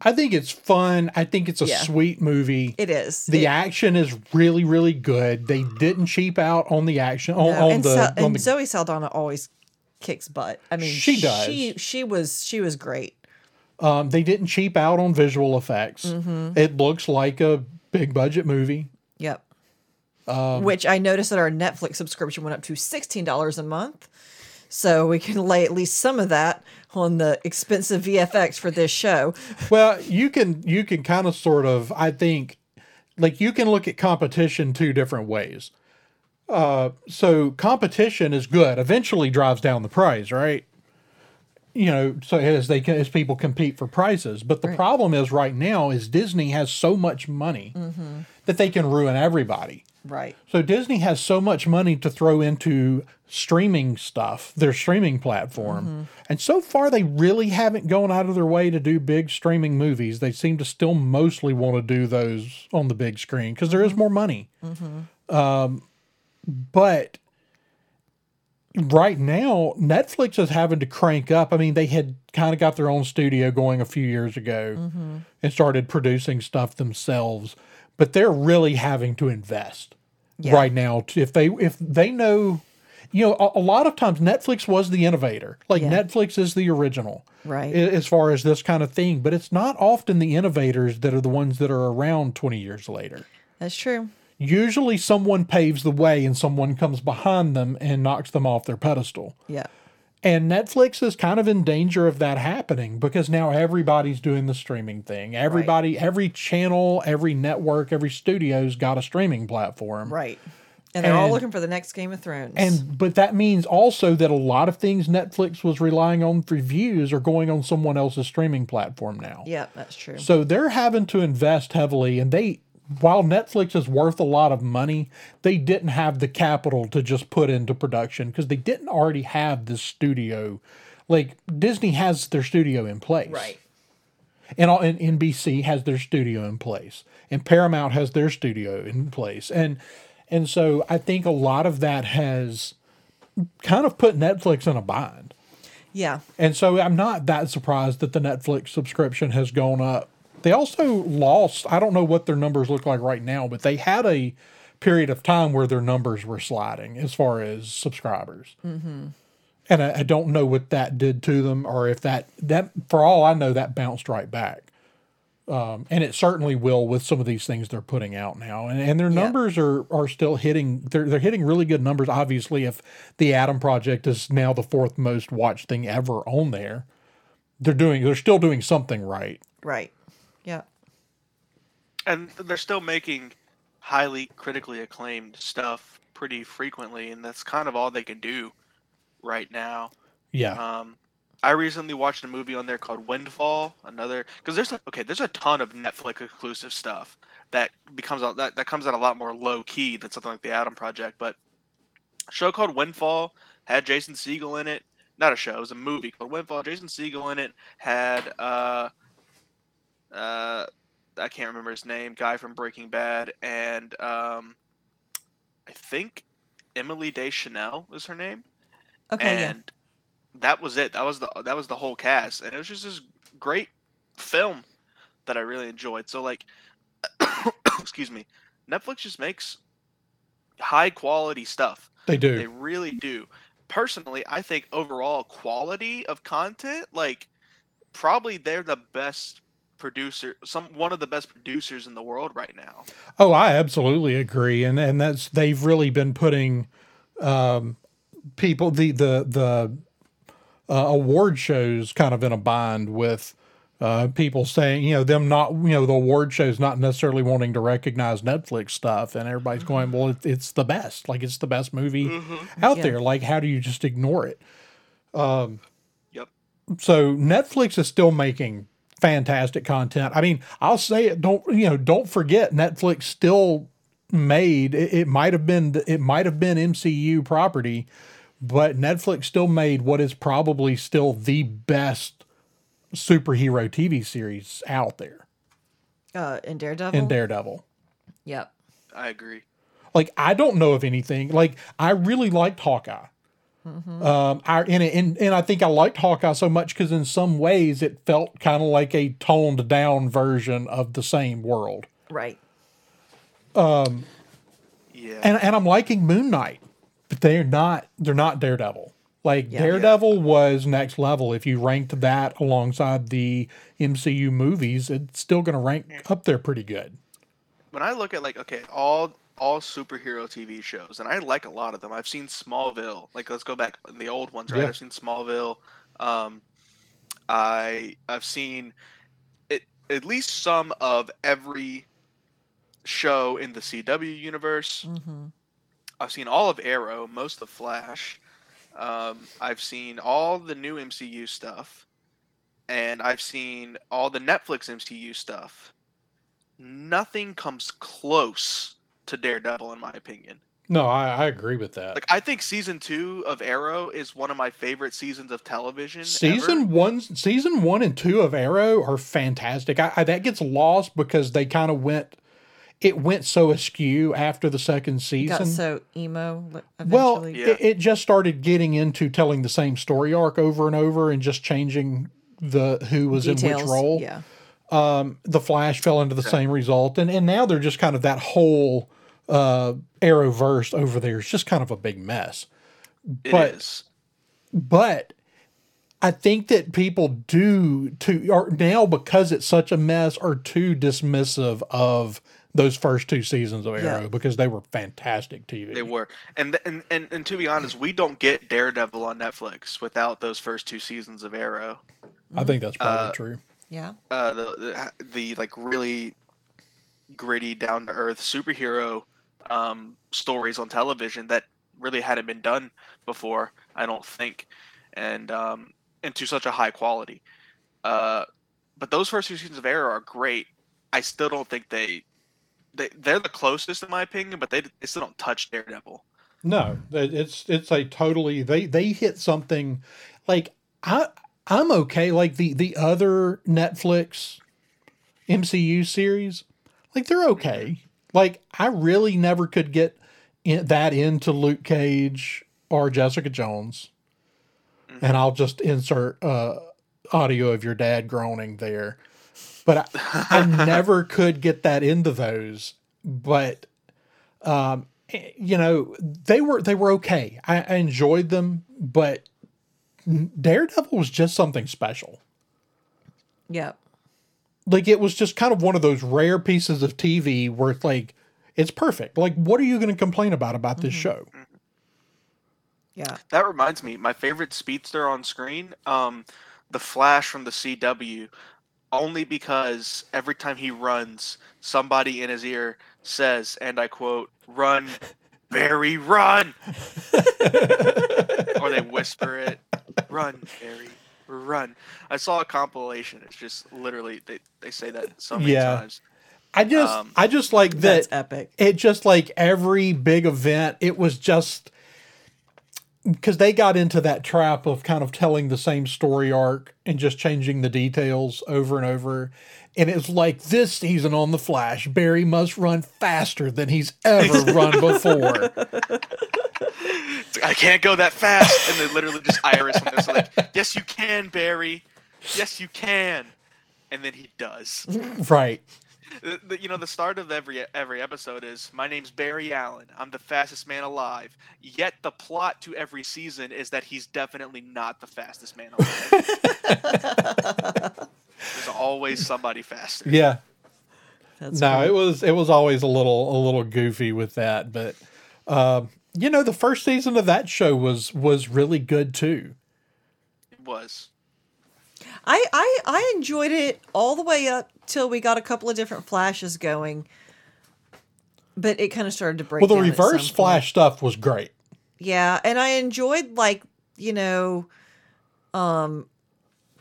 I think it's fun. I think it's a Yeah. sweet movie. It is the It- action is really, really good. They didn't cheap out on the action on, No, on and, the, on and the Zoe Saldana always kicks butt. I mean, She does. She she was she was great. Um, they didn't cheap out on visual effects. Mm-hmm. It looks like a big budget movie. Yep. Um, Which I noticed that our Netflix subscription went up to sixteen dollars a month, so we can lay at least some of that on the expensive VFX for this show. Well, you can you can kind of sort of I think like you can look at competition two different ways. Uh, so competition is good. Eventually drives down the price, right? You know, so as they as people compete for prices. But the problem is right now is Disney has so much money that they can ruin everybody. Right. So Disney has so much money to throw into streaming stuff, their streaming platform. And so far they really haven't gone out of their way to do big streaming movies. They seem to still mostly want to do those on the big screen because there is more money. Um, but right now Netflix is having to crank up. I mean, they had kind of got their own studio going a few years ago Mm-hmm. and started producing stuff themselves, but they're really having to invest Yeah. right now. If they if they know, you know, a, a lot of times Netflix was the innovator. Like Yeah. Netflix is the original, Right. As far as this kind of thing, but it's not often the innovators that are the ones that are around twenty years later That's true. usually someone paves the way and someone comes behind them and knocks them off their pedestal. Yeah. And Netflix is kind of in danger of that happening because now everybody's doing the streaming thing. Everybody, every channel, every network, every studio's got a streaming platform. Right. And they're all looking for the next Game of Thrones. And but that means also that a lot of things Netflix was relying on for views are going on someone else's streaming platform now. yeah, that's true. So they're having to invest heavily, and they, while Netflix is worth a lot of money, they didn't have the capital to just put into production because they didn't already have this studio. Like Disney has their studio in place, right. and, all, and NBC has their studio in place, and Paramount has their studio in place, and and so I think a lot of that has kind of put Netflix in a bind. Yeah. And so I'm not that surprised that the Netflix subscription has gone up. They also lost, I don't know what their numbers look like right now, but they had a period of time where their numbers were sliding as far as subscribers. Mm-hmm. And I, I don't know what that did to them or if that, that for all I know, that bounced right back. Um, and it certainly will with some of these things they're putting out now, and, and their Yeah. numbers are are still hitting. They're they're hitting really good numbers. Obviously, if the Adam Project is now the fourth most watched thing ever on there, they're doing they're still doing something right. Right. And they're still making highly critically acclaimed stuff pretty frequently, and that's kind of all they can do right now. Yeah, Um, I recently watched a movie on there called Windfall. Another because there's a, okay, there's a ton of Netflix exclusive stuff that becomes out that that comes out a lot more low key than something like the Adam Project. But a show called Windfall had Jason Segel in it. Not a show, it was a movie called Windfall. Jason Segel in it had uh uh I can't remember his name, guy from Breaking Bad, and um I think Emily Deschanel was her name Okay. yeah. and that was it. That was the that was the whole cast, and it was just this great film that I really enjoyed. So like, (coughs) excuse me, Netflix just makes high quality stuff. they do. They really do. Personally, I think overall quality of content, like probably they're the best producer, some one of the best producers in the world right now. Oh, I absolutely agree, and and that's they've really been putting um, people the the the uh, award shows kind of in a bind with uh, people saying you know them not you know the award shows not necessarily wanting to recognize Netflix stuff, and everybody's going well it, it's the best like it's the best movie out Yeah. there like how do you just ignore it? Yep. so Netflix is still making fantastic content. I mean, I'll say it. Don't you know? Don't forget, Netflix still made. It, it might have been. It might have been MCU property, but Netflix still made what is probably still the best superhero TV series out there Uh, in Daredevil. in Daredevil. Yep. I agree. Like I don't know of anything. Like I really liked Hawkeye. Um, I and, and and I think I liked Hawkeye so much because in some ways it felt kind of like a toned down version of the same world. Right. Um, Yeah. And and I'm liking Moon Knight, but they're not they're not Daredevil. Like Yeah. Daredevil was next level. If you ranked that alongside the MCU movies, it's still going to rank up there pretty good. when I look at like okay, all all superhero TV shows, and I like a lot of them. I've seen Smallville. Like let's go back in the old ones, right? Yeah. I've seen Smallville. Um, I I've seen it at least some of every show in the CW universe. Mm-hmm. I've seen all of Arrow, most of Flash. Um, I've seen all the new MCU stuff, and I've seen all the Netflix MCU stuff. Nothing comes close to Daredevil, in my opinion. No, I, I agree with that. Like, I think season two of Arrow is one of my favorite seasons of television. season ever. one, season one and two of Arrow are fantastic. I, I, that gets lost because they kind of went it went so askew after the second season. Got so emo li- well. Yeah. it, it just started getting into telling the same story arc over and over and just changing the who was in which role. Yeah. Um, the Flash fell into the same result, and and now they're just kind of that whole uh, Arrowverse over there is just kind of a big mess. It but- is. but I think that people do to are now because it's such a mess are too dismissive of those first two seasons of Arrow Yeah. because they were fantastic TV. They were, and, th- and and and to be honest, we don't get Daredevil on Netflix without those first two seasons of Arrow. I think that's probably Uh, true. Yeah. Uh, the, the the like really gritty, down to earth superhero um, stories on television that really hadn't been done before. I don't think, and um, and to such a high quality. Uh, but those first two seasons of Arrow are great. I still don't think they. They, they're the closest in my opinion, but they, they still don't touch Daredevil. No, it's it's a totally they they hit something like I I'm okay like the the other Netflix MCU series like they're okay. Like I really never could get in, that into Luke Cage or Jessica Jones. And I'll just insert uh audio of your dad groaning there. But I, I (laughs) never could get that into those. But um, eh, you know, they were they were okay. I, I enjoyed them, but Daredevil was just something special. Yeah. Like it was just kind of one of those rare pieces of TV where it's like it's perfect. Like, what are you going to complain about about this show? Yeah. That reminds me, my favorite speedster on screen, um, the Flash from the CW, only because every time he runs, somebody in his ear says, and I quote, "Run, Barry, run," (laughs) or they whisper it, "Run, Barry, run." I saw a compilation. It's just literally they, they say that so many Yeah. times. I just Um, I just like that That's epic. it just like every big event it was just because they got into that trap of kind of telling the same story arc and just changing the details over and over and it's like this season on the flash barry must run faster than he's ever run before like, I can't go that fast, and they literally just Iris from this like, "Yes, you can, Barry. Yes, you can," and then he does. right The- the- you know, the start of every every episode is, "My name's Barry Allen. I'm the fastest man alive." Yet the plot to every season is that he's definitely not the fastest man alive. (laughs) There's always somebody faster. yeah That's no great. it was it was always a little a little goofy with that but um you know the first season of that show was was really good too It was. I, I I enjoyed it all the way up till we got a couple of different flashes going. But it kind of started to break. well the down at some reverse point. flash stuff was great Yeah, and I enjoyed like, you know, um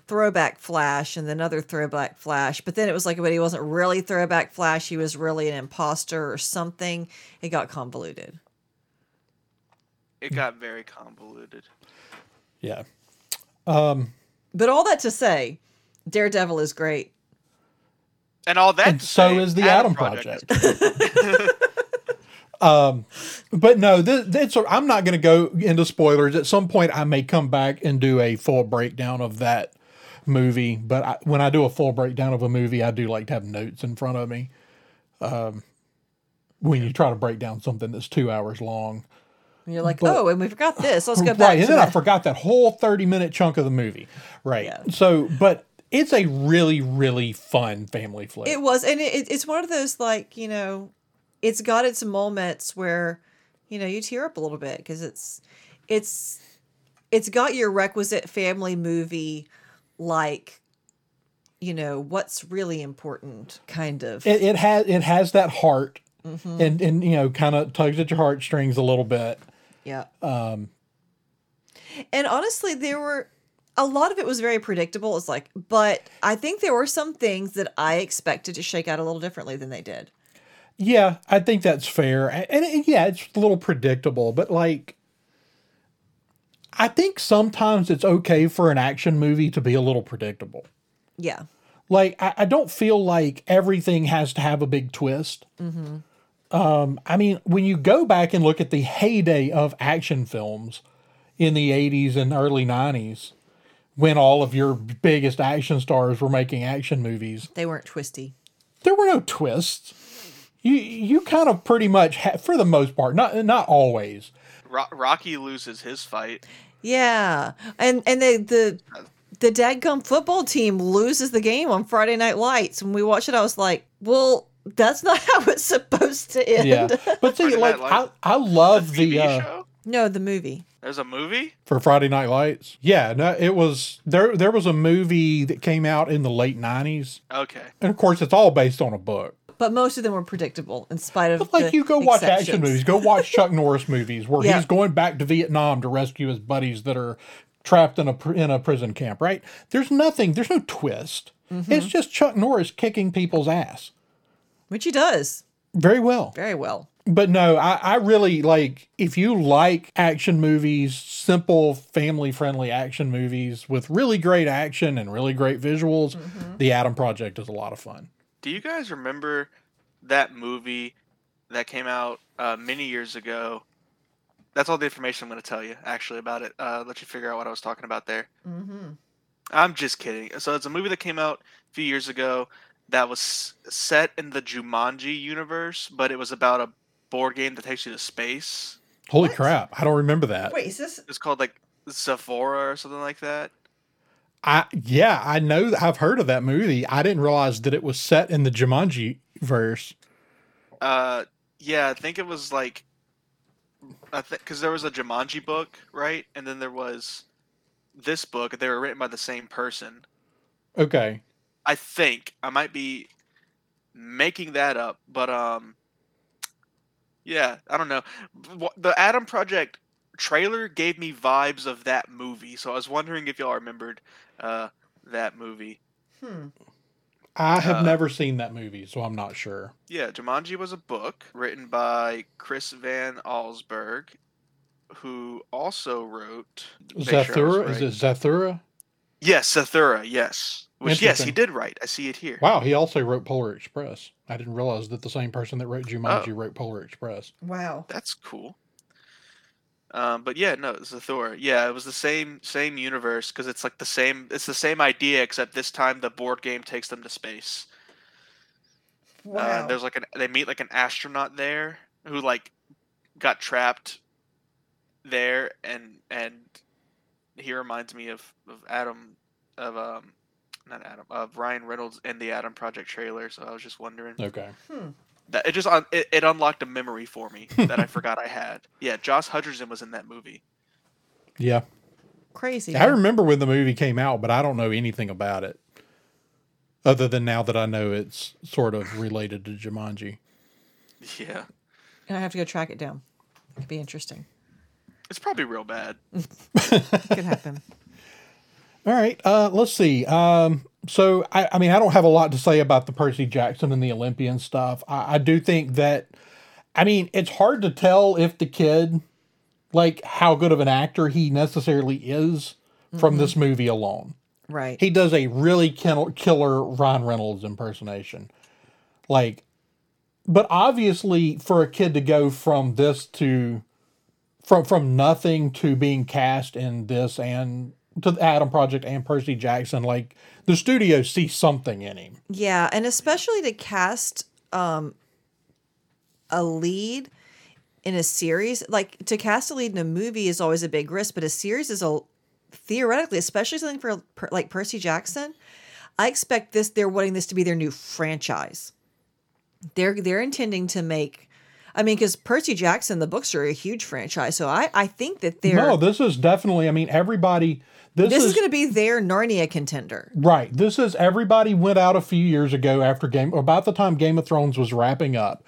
throwback flash and then other throwback flash, but then it was like but he wasn't really throwback flash, he was really an imposter or something. It got convoluted. It got very convoluted. yeah But all that to say, Daredevil is great. And all that. And to so say, is the Adam Project. (laughs) Um, But no, th- that's I'm not going to go into spoilers. At some point, I may come back and do a full breakdown of that movie. But I, when I do a full breakdown of a movie, I do like to have notes in front of me. Um, when you try to break down something that's two hours long, And you're like, But- oh, and we forgot this. Let's go (laughs) back right? And then I forgot that whole 30 minute chunk of the movie, right? Yeah. So, but it's a really, really fun family flick. It was, and it, it's one of those like you know, it's got its moments where you know you tear up a little bit because it's it's it's got your requisite family movie like you know what's really important kind of it, it has it has that heart, Mm-hmm. and and you know, kind of tugs at your heartstrings a little bit. yeah um and honestly there were a lot of it was very predictable it's like but i think there were some things that i expected to shake out a little differently than they did Yeah, I think that's fair. A- And, yeah, it's a little predictable, but like I think sometimes it's okay for an action movie to be a little predictable. yeah Like I, I don't feel like everything has to have a big twist. Um, I mean, when you go back and look at the heyday of action films in the '80s and early '90s, when all of your biggest action stars were making action movies, They weren't twisty. there were no twists. You you kind of pretty much ha- for the most part, not not always. Rocky loses his fight. Yeah, and and the the the dadgum football team loses the game on Friday Night Lights. When we watched it, I was like, "Well, that's not (laughs) how it's supposed to end." Yeah, but see, Friday like I, I love TV the uh, show. No, the movie. There's a movie. for Friday Night Lights. Yeah, no, it was there. There was a movie that came out in the late '90s, Okay. and of course, it's all based on a book. But most of them were predictable, in spite of But like, you go watch action movies. Go watch Chuck Norris (laughs) movies where Yeah. he's going back to Vietnam to rescue his buddies that are trapped in a in a prison camp. Right? There's nothing. There's no twist. Mm-hmm. It's just Chuck Norris kicking people's ass which he does very well. very well. But no, I, I really like if you like action movies, simple family friendly action movies with really great action and really great visuals, The Adam Project is a lot of fun. Do you guys remember that movie that came out uh, many years ago? That's all the information I'm going to tell you actually about it. Uh, let you figure out what I was talking about there. Mm-hmm. I'm just kidding. So it's a movie that came out a few years ago that was set in the Jumanji universe, but it was about a board game that takes you to space. Holy What? crap, I don't remember that. Wait, is this? It's called like Zathura or something like that. I yeah, I know that I've heard of that movie. I didn't realize that it was set in the Jumanji verse. Uh, yeah, I think it was like, I think because there was a Jumanji book, right? And then there was this book. They were written by the same person. Okay. I think I might be making that up, but um, yeah, I don't know. The Adam Project trailer gave me vibes of that movie, so I was wondering if y'all remembered uh that movie. Hmm. I have Uh, never seen that movie, so I'm not sure. Yeah, Jumanji was a book written by Chris Van Allsburg, who also wrote make sure I Zathura? Is it Zathura? Yes, Zathura. Yes, which yes, he did write. I see it here. Wow, he also wrote Polar Express. I didn't realize that the same person that wrote Jumanji Oh. wrote Polar Express. Wow. That's cool. Um, but yeah, no, it's Zathura. Yeah, it was the same same universe because it's like the same. It's the same idea except this time the board game takes them to space. Wow. Uh, there's like an they meet like an astronaut there who like got trapped there and and he reminds me of of Adam of um not Adam of Ryan Reynolds in the Adam Project trailer. So I was just wondering Okay. hmm. That it just it, it unlocked a memory for me (laughs) that I forgot I had. Yeah, Josh Hutcherson was in that movie. Yeah. Crazy. I remember when the movie came out, but I don't know anything about it. Other than now that I know it's sort of related to Jumanji. Yeah, And I have to go track it down. It could be interesting. it's probably real bad. (laughs) Could happen. (laughs) All right. Uh, let's see. Um, so, I, I mean, I don't have a lot to say about the Percy Jackson and the Olympian stuff. I, I do think that, I mean, it's hard to tell if the kid, like, how good of an actor he necessarily is from mm-hmm. this movie alone. Right. He does a really kill- killer Ron Reynolds impersonation. Like, but obviously, for a kid to go from this to from from nothing to being cast in this and to the Adam Project and Percy Jackson, like the studio sees something in him. Yeah, and especially to cast um a lead in a series, like to cast a lead in a movie is always a big risk, but a series is a theoretically, especially something for per, like Percy Jackson. I expect this. They're wanting this to be their new franchise. They're they're intending to make. I mean, because Percy Jackson, the books are a huge franchise, so I I think that they're No, this is definitely. I mean, everybody. This, this is, is going to be their Narnia contender. Right. This is everybody went out a few years ago after Game about the time Game of Thrones was wrapping up.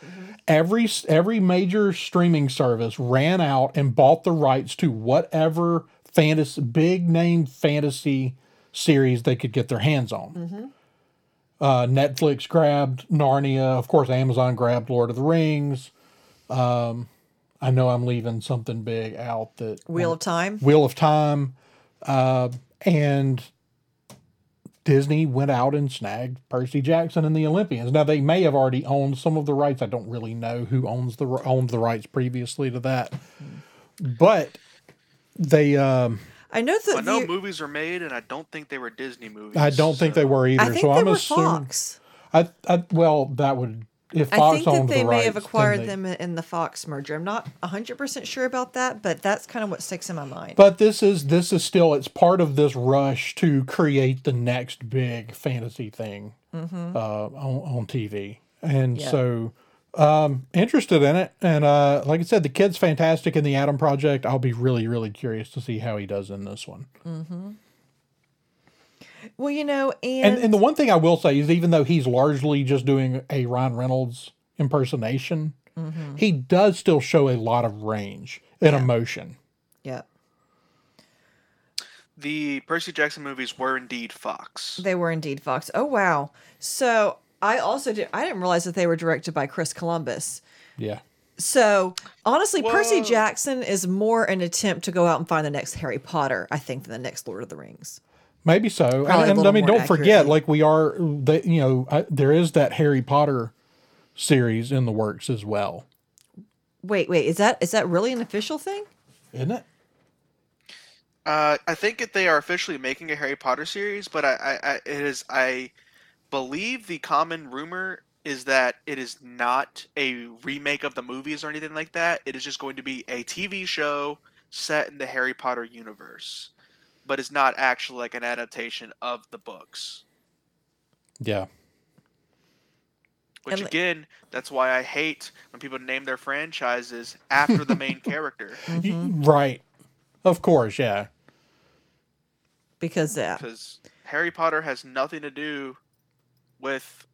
Every every major streaming service ran out and bought the rights to whatever fantasy big name fantasy series they could get their hands on. Uh, Netflix grabbed Narnia, of course. Amazon grabbed Lord of the Rings. Um, I know I'm leaving something big out that Wheel of Time. Wheel of Time, uh, and Disney went out and snagged Percy Jackson and the Olympians. Now they may have already owned some of the rights. I don't really know who owns the owned the rights previously to that, but they. Um, I know that I know the- movies are made, and I don't think they were Disney movies. I don't think they were either. I think so they I'm were assuming. Fox. I, I well, that would if I Fox think that they the may have rights, then acquired they- them in the Fox merger. I'm not 100% sure about that, but that's kind of what sticks in my mind. But this is this is still it's part of this rush to create the next big fantasy thing uh, on, on TV, and Mm-hmm. Yeah. so um, interested in it. And uh, like I said, the kid's fantastic in the Adam Project. I'll be really really curious to see how he does in this one. Well, you know, and, And and the one thing I will say is even though he's largely just doing a Ryan Reynolds impersonation, Mm-hmm. he does still show a lot of range and emotion. yeah, The Percy Jackson movies were indeed Fox. they were indeed Fox. Oh wow! So I also did. I didn't realize that they were directed by Chris Columbus. Yeah. So honestly, Percy Jackson is more an attempt to go out and find the next Harry Potter, I think, than the next Lord of the Rings. Maybe so. And, Probably a and I mean, don't forget, like we are, that you know, I, there is that Harry Potter series in the works as well, Wait, wait, is that is that really an official thing? isn't it? Uh, I think that they are officially making a Harry Potter series, but I, I, I, it is I believe the common rumor is that it is not a remake of the movies or anything like that. It is just going to be a TV show set in the Harry Potter universe, but it's not actually like an adaptation of the books. Yeah. Which And li- again, that's why I hate when people name their franchises after the main (laughs) character. Y- mm-hmm. Right. Of course. Yeah. Because yeah, because Harry Potter has nothing to do with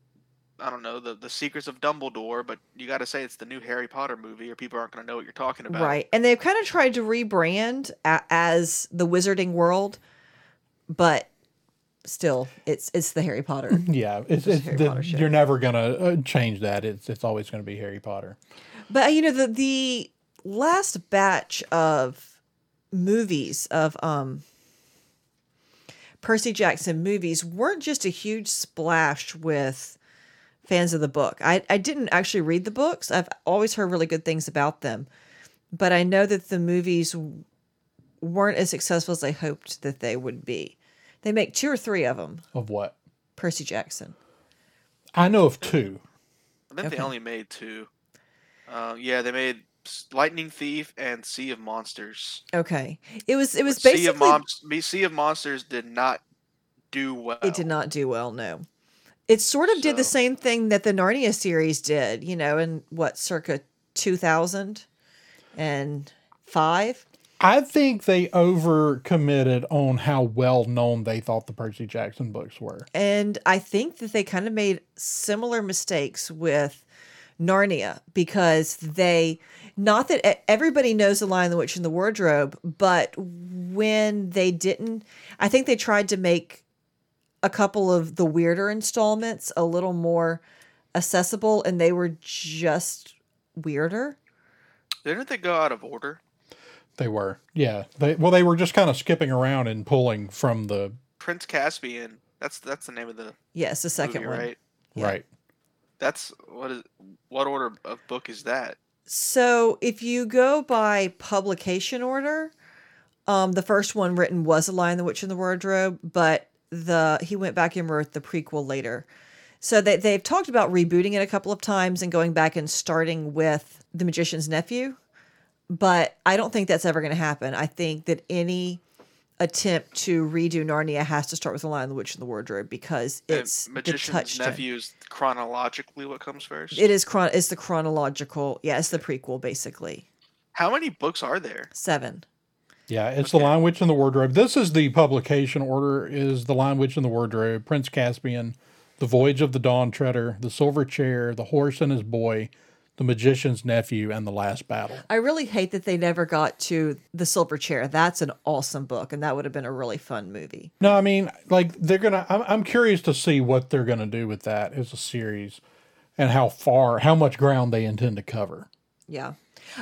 I don't know the the secrets of Dumbledore, but you got to say it's the new Harry Potter movie, or people aren't going to know what you're talking about. right. And they've kind of tried to rebrand a- as the Wizarding World, but still, it's it's the Harry Potter. (laughs) Yeah. It's, Just it's Harry the, Potter you're never gonna uh, change that. It's it's always gonna be Harry Potter. But uh, you know the the last batch of movies of um Percy Jackson movies weren't just a huge splash with fans of the book. I I didn't actually read the books. I've always heard really good things about them. But I know that the movies weren't as successful as I hoped that they would be. They make two or three of them. Of what? Percy Jackson. I know of two. I think Okay. they only made two. Uh, yeah, they made Lightning Thief and Sea of Monsters. Okay. It was it was Sea basically of Mon- Sea of Monsters did not do well. It did not do well, no. It sort of did the same thing that the Narnia series did, you know, in what, circa 2005? I think they overcommitted on how well known they thought the Percy Jackson books were. And I think that they kind of made similar mistakes with Narnia because they, not that everybody knows The Lion, the Witch, and the Wardrobe, but when they didn't, I think they tried to make a couple of the weirder installments a little more accessible and they were just weirder. Didn't they go out of order? They were. Yeah. They well they were just kind of skipping around and pulling from the Prince Caspian. That's that's the name of the Yes, the second movie, one. right? Yeah. right. That's what is what order of book is that? So if you go by publication order, um, the first one written was A Lion, the Witch, and the Wardrobe, but the he went back and wrote the prequel later. So they they've talked about rebooting it a couple of times and going back and starting with the Magician's Nephew, but I don't think that's ever going to happen. I think that any attempt to redo Narnia has to start with The Lion, the Witch, and the Wardrobe because it's the Magician's touchstone. Nephew is chronologically what comes first. It is chron. It's the chronological. Yeah, it's the prequel basically. How many books are there? Seven. Yeah, it's the Okay. Lion Witch in the Wardrobe. This is the publication order is the Lion Witch in the Wardrobe, Prince Caspian, The Voyage of the Dawn Treader, The Silver Chair, The Horse and His Boy, The Magician's Nephew, and The Last Battle. I really hate that they never got to the Silver Chair. That's an awesome book, and that would have been a really fun movie. No, I mean, like they're gonna. I'm, I'm curious to see what they're gonna do with that as a series, and how far, how much ground they intend to cover. Yeah,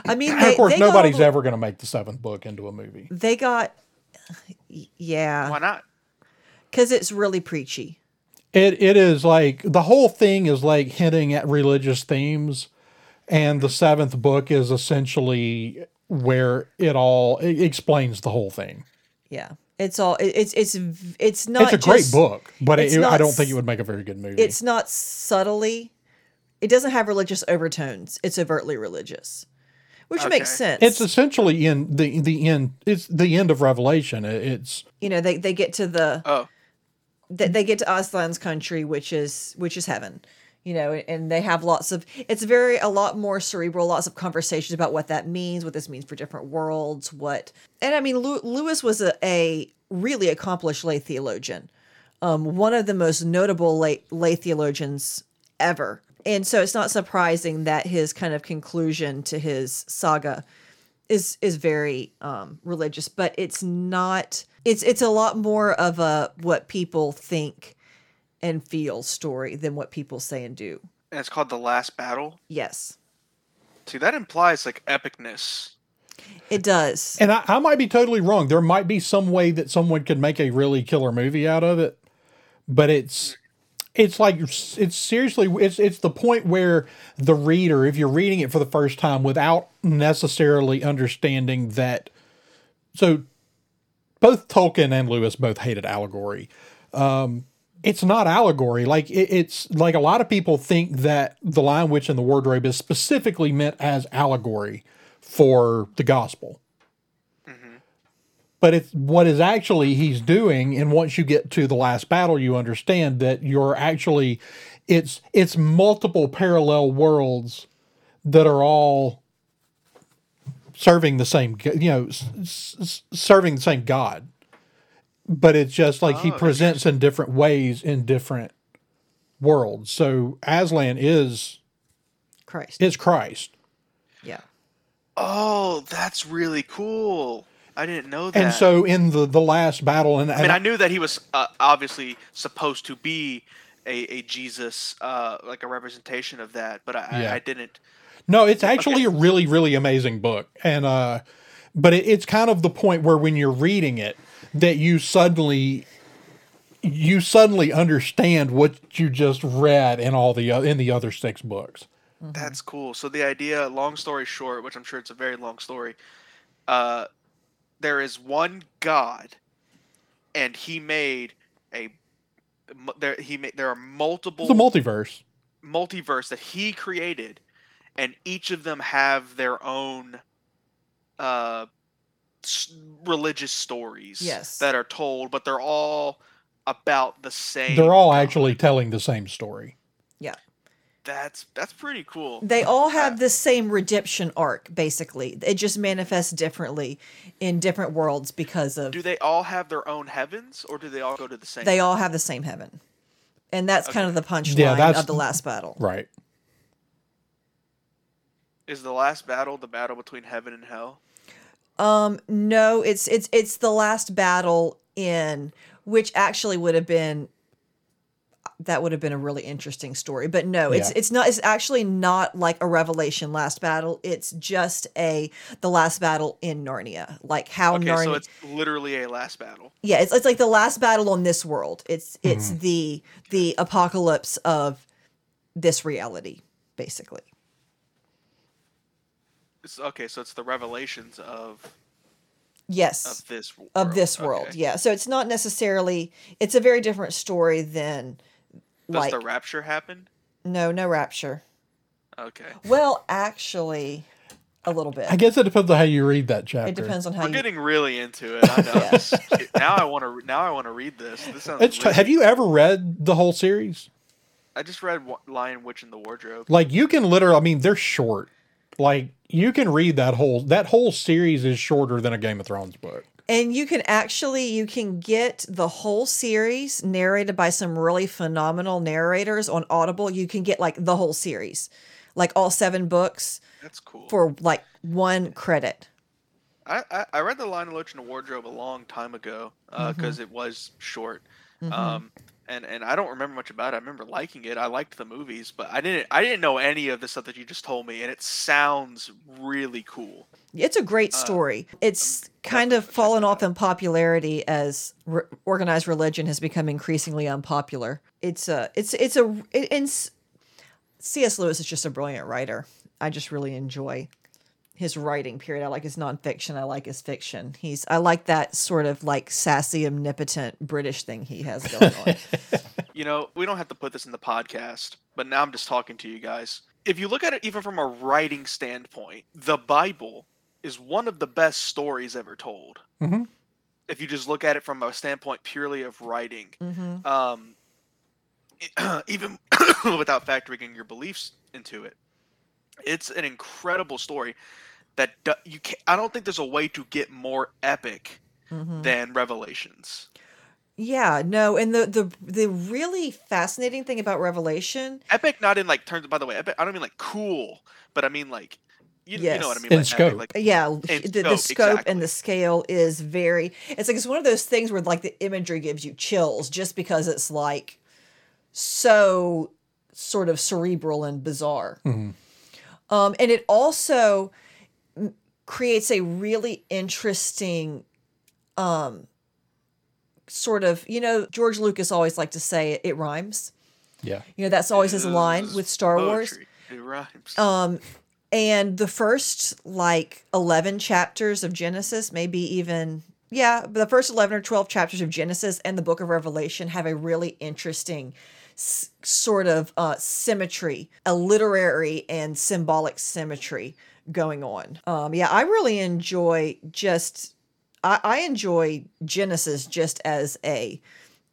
I mean, (clears throat) they, of course, they got all nobody's ever gonna make the seventh book into a movie. They got, yeah, Why not? because it's really preachy. It it is like the whole thing is like hinting at religious themes, and the seventh book is essentially where it all it explains the whole thing. Yeah, it's all it's it's it's not. it's a great book, but it's it, I don't think it would make a very good movie. It's not subtly. It doesn't have religious overtones. It's overtly religious, which makes sense. it's essentially in the the end. It's the end of Revelation. It's you know, they they get to the Oh, they, they get to Aslan's country, which is which is heaven. You know, and they have lots of. It's very a lot more cerebral. Lots of conversations about what that means, what this means for different worlds. What and I mean, Lew- Lewis was a, a really accomplished lay theologian, um, one of the most notable lay, lay theologians ever. And so it's not surprising that his kind of conclusion to his saga is is very um, religious, but it's not. It's it's a lot more of a what people think and feel story than what people say and do. and it's called the Last Battle. Yes, See, that implies like epicness. it does. and I, I might be totally wrong. There might be some way that someone could make a really killer movie out of it, but it's it's like it's seriously it's it's the point where the reader, if you're reading it for the first time without necessarily understanding that, so both Tolkien and Lewis both hated allegory. Um, it's not allegory. Like it, it's like a lot of people think that the Lion Witch and the Wardrobe is specifically meant as allegory for the gospel. But it's what is actually he's doing, and once you get to the last battle, you understand that you're actually it's it's multiple parallel worlds that are all serving the same g- you know s- s- s- serving the same God. But it's just like he Oh, presents in different ways in different worlds. So Aslan is Christ. is Christ. yeah. Oh, that's really cool. I didn't know that. And so in the the last battle, and, I and mean, I knew that he was uh, obviously supposed to be a, a Jesus, uh, like a representation of that, but I, Yeah. I, I didn't. no, it's actually a really really amazing book, and uh, but it, it's kind of the point where when you're reading it, that you suddenly you suddenly understand what you just read in all the in the other six books. That's cool. So the idea, long story short, which I'm sure it's a very long story, uh, there is one God, and he made a. There he made there are multiple It's a multiverse. multiverse that he created, and each of them have their own uh, s- religious stories Yes. that are told, but they're all about the same. They're all God. actually telling the same story. Yeah. That's that's pretty cool. They all have the same redemption arc, basically. It just manifests differently in different worlds because of Do they all have their own heavens, or do they all go to the same? they all have the same heaven. And that's kind of the punchline Yeah, of the last battle. Right. Is the last battle the battle between heaven and hell? Um, no, it's it's it's the last battle in which actually would have been that would have been a really interesting story. But no, it's Yeah. it's not it's actually not like a revelation last battle. It's just a the last battle in Narnia. Like how Okay, Narnia so it's literally a last battle. Yeah, it's it's like the last battle on this world. It's it's Mm-hmm. the the apocalypse of this reality, basically. It's, okay, so it's the revelations of Yes. of this world. of this world. Okay. Yeah. So it's not necessarily it's a very different story than Does like the rapture happen? no, no rapture. Okay. Well, actually a little bit. I guess it depends on how you read that chapter. it depends on how We're you getting really into it. I (laughs) know. Yeah. (laughs) Now I want to. Now I want to read this. This sounds. It's, really- have you ever read the whole series? I just read Lion, Witch, and the Wardrobe. Like you can literally, I mean, they're short. Like you can read that whole that whole series is shorter than a Game of Thrones book. And you can actually you can get the whole series narrated by some really phenomenal narrators on Audible. You can get like the whole series. Like all seven books That's cool. for like one credit. I, I, I read the Lion, Witch, and the Wardrobe a long time ago because Mm-hmm. it was short. Um, and and I don't remember much about it. I remember liking it. I liked the movies, but I didn't I didn't know any of the stuff that you just told me, and it sounds really cool. It's a great uh, story. it's kind of fallen off in popularity as re- organized religion has become increasingly unpopular. It's a, it's, it's a, it, and C.S. Lewis is just a brilliant writer. I just really enjoy his writing. Period. I like his nonfiction. I like his fiction. He's, I like that sort of like sassy, omnipotent British thing he has going on. (laughs) You know, we don't have to put this in the podcast, but now I'm just talking to you guys. If you look at it even from a writing standpoint, the Bible is one of the best stories ever told. Mhm. If you just look at it from a standpoint purely of writing, hmm um, (clears throat) even (coughs) without factoring in your beliefs into it, it's an incredible story that you can I don't think there's a way to get more epic hmm than Revelations. Yeah, no, and the the the really fascinating thing about Revelation, Epic, not in like terms. By the way, epic. I don't mean like cool, but I mean like you, you know what I mean. In by scope. Like yeah, And the, the scope, scope exactly. and the scale is very. It's like it's one of those things where like the imagery gives you chills just because it's like so sort of cerebral and bizarre. Mhm. Um, and it also m- creates a really interesting um sort of you know George Lucas always liked to say it, it rhymes. Yeah. You know that's always his line with Star Wars. poetry. It rhymes. Um, and the first like 11 chapters of Genesis, maybe even, yeah, the first 11 or 12 chapters of Genesis and the book of Revelation have a really interesting s- sort of uh, symmetry, a literary and symbolic symmetry going on. Um, yeah, I really enjoy just, I, I enjoy Genesis just as a,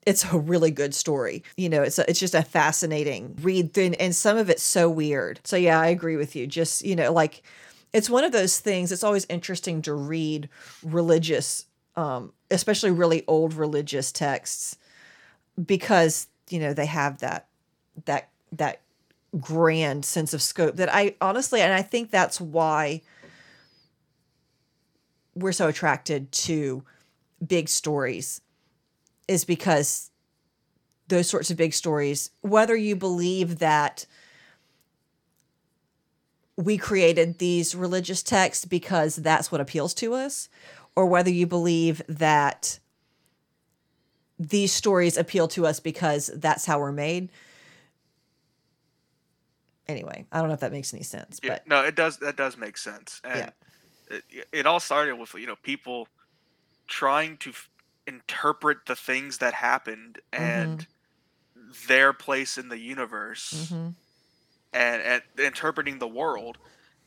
it's a really good story. You know, it's a, it's just a fascinating read and some of it's so weird. So yeah, I agree with you. Just you know, like it's one of those things. It's always interesting to read religious, um, especially really old religious texts, because you know they have that that that grand sense of scope that I honestly, and I think that's why we're so attracted to big stories is because those sorts of big stories, whether you believe that we created these religious texts because that's what appeals to us, or whether you believe that these stories appeal to us because that's how we're made. Anyway, I don't know if that makes any sense, yeah, but no, it does. That does make sense. And it, it all started with you know people trying to interpret the things that happened and their place in the universe Mhm. and, and interpreting the world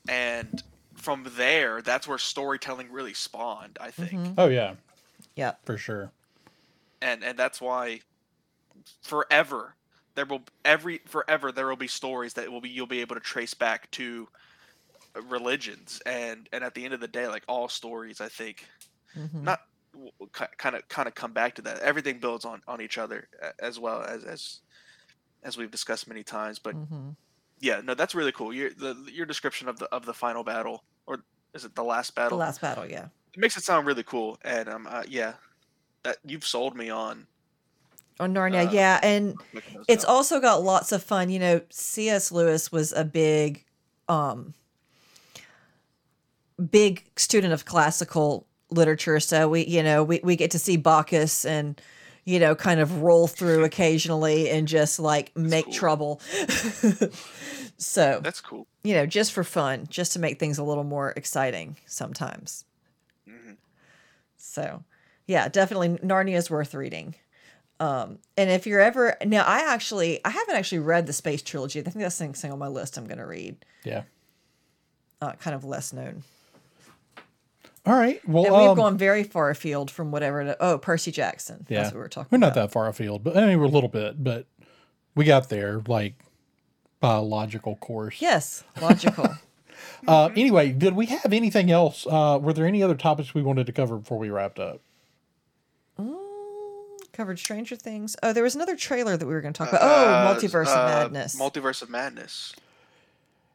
and from there that's where storytelling really spawned i think Mhm. Oh yeah, yeah, for sure. and and that's why forever there will every forever there will be stories that will be you'll be able to trace back to religions and and at the end of the day like all stories i think Mhm. not kind of kind of come back to that everything builds on on each other as well as as as we've discussed many times but Mhm. yeah no that's really cool your the your description of the of the final battle or is it the last battle? the last battle, yeah. it makes it sound really cool and um uh, yeah that you've sold me on On Narnia, Uh, yeah, and it's also got lots of fun. You know, C.S. Lewis was a big, um, big student of classical literature. So we, you know, we, we get to see Bacchus and, you know, kind of roll through occasionally and just like make cool. trouble. (laughs) so, that's cool you know, just for fun, just to make things a little more exciting sometimes. Mhm. So, yeah, definitely Narnia is worth reading. Um, and if you're ever now, I actually I haven't actually read the Space Trilogy. I think that's something on my list. I'm going to read. Yeah. Uh, kind of less known. All right. Well, And we've um, gone very far afield from whatever. To, oh, Percy Jackson. yeah, That's what we were talking. We're not about. that far afield, but I mean, we're a little bit, but we got there like by a logical course. Yes, logical. (laughs) Uh, anyway, did we have anything else? Uh, were there any other topics we wanted to cover before we wrapped up? Mm, covered Stranger Things. Oh, there was another trailer that we were going to talk about. Uh, Oh, Multiverse uh, of Madness. multiverse of madness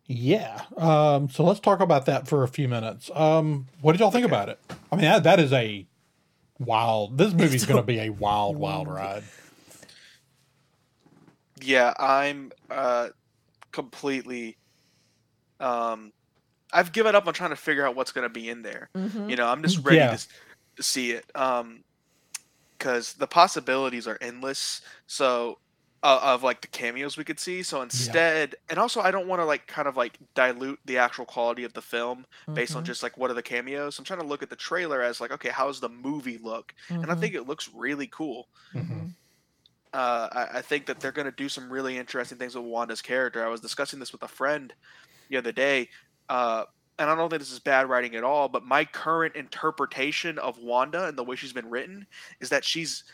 Yeah. Um, so let's talk about that for a few minutes. Um, what did y'all think about it? I mean, that, that is a wild. This movie's going to be a wild, wild ride. yeah i'm uh completely um I've given up on trying to figure out what's going to be in there. Mhm. You know, I'm just ready Yeah. to, to see it. Um, because the possibilities are endless. So, uh, of like the cameos we could see. So instead, and also I don't want to like kind of like dilute the actual quality of the film based on Mhm. just like what are the cameos. I'm trying to look at the trailer as like, okay, how's the movie look? And I Mhm. think it looks really cool. Mhm. Uh, I, I think that they're going to do some really interesting things with Wanda's character. I was discussing this with a friend the other day, uh, and I don't think this is bad writing at all. But my current interpretation of Wanda and the way she's been written is that she's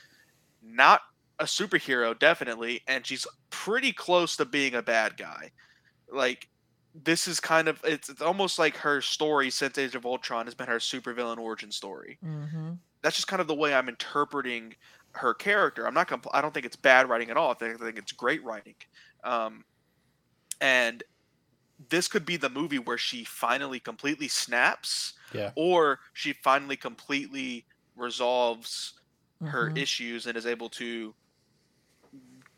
not a superhero, definitely, and she's pretty close to being a bad guy. Like this is kind of it's, it's almost like her story since Age of Ultron has been her supervillain origin story Mhm. that's just kind of the way I'm interpreting her character. I'm not compl- I don't think it's bad writing at all. I think, I think it's great writing. Um, and this could be the movie where she finally completely snaps, Yeah. or she finally completely resolves her Mhm. issues and is able to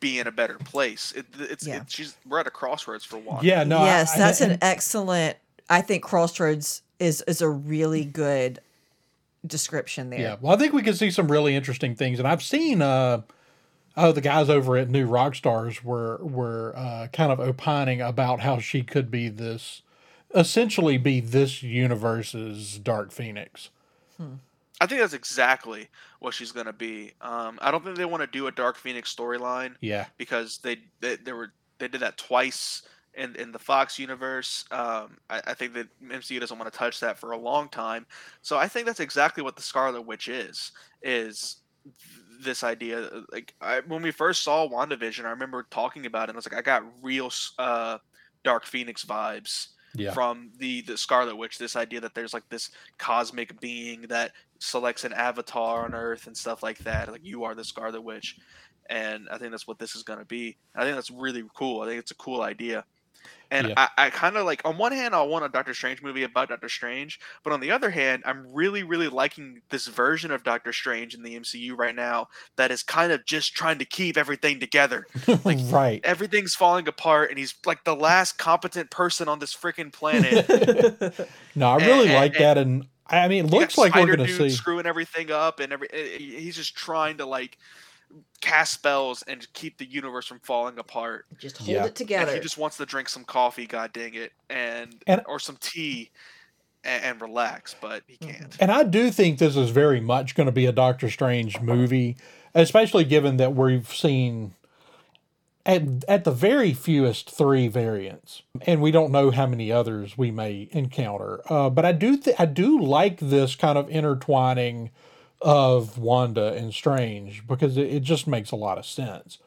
be in a better place. It, it's Yeah. it, she's we're at a crossroads for Wanda. Yeah, no. Yes, I- that's an and- excellent. I think Crossroads is is a really good description there. Yeah, well, I think we could see some really interesting things, and I've seen uh, oh, the guys over at New Rockstars were were uh, kind of opining about how she could be this, essentially, be this universe's Dark Phoenix. I think that's exactly what she's gonna be. Um, I don't think they want to do a Dark Phoenix storyline. Yeah, because they they, they were they did that twice in in the Fox universe. Um, I, I think that MCU doesn't want to touch that for a long time. So I think that's exactly what the Scarlet Witch is is this idea. Like I, when we first saw WandaVision, I remember talking about it. and I was like, I got real uh, Dark Phoenix vibes yeah, from the the Scarlet Witch. This idea that there's like this cosmic being that selects an avatar on Earth and stuff like that. Like you are the Scarlet Witch, and I think that's what this is going to be. I think that's really cool. I think it's a cool idea. And Yeah. I, I kind of like, on one hand, I want a Doctor Strange movie about Doctor Strange, but on the other hand, I'm really, really liking this version of Doctor Strange in the MCU right now that is kind of just trying to keep everything together (laughs) like, right. everything's falling apart and he's like the last competent person on this freaking planet. (laughs) No, I really and- like and- that, and I mean, it looks like we're going to see. screwing everything up and every eh, he's just trying to like cast spells and keep the universe from falling apart. Just hold Yeah. it And together. he just wants to drink some coffee, god dang it, and, And- or some tea and, and relax, but he Mm-hmm. can't. And I do think this is very much going to be a Doctor Strange movie, especially given that we've seen at at the very fewest three variants, and we don't know how many others we may encounter. Uh, but I do th- I do like this kind of intertwining of Wanda and Strange because it, it just makes a lot of sense.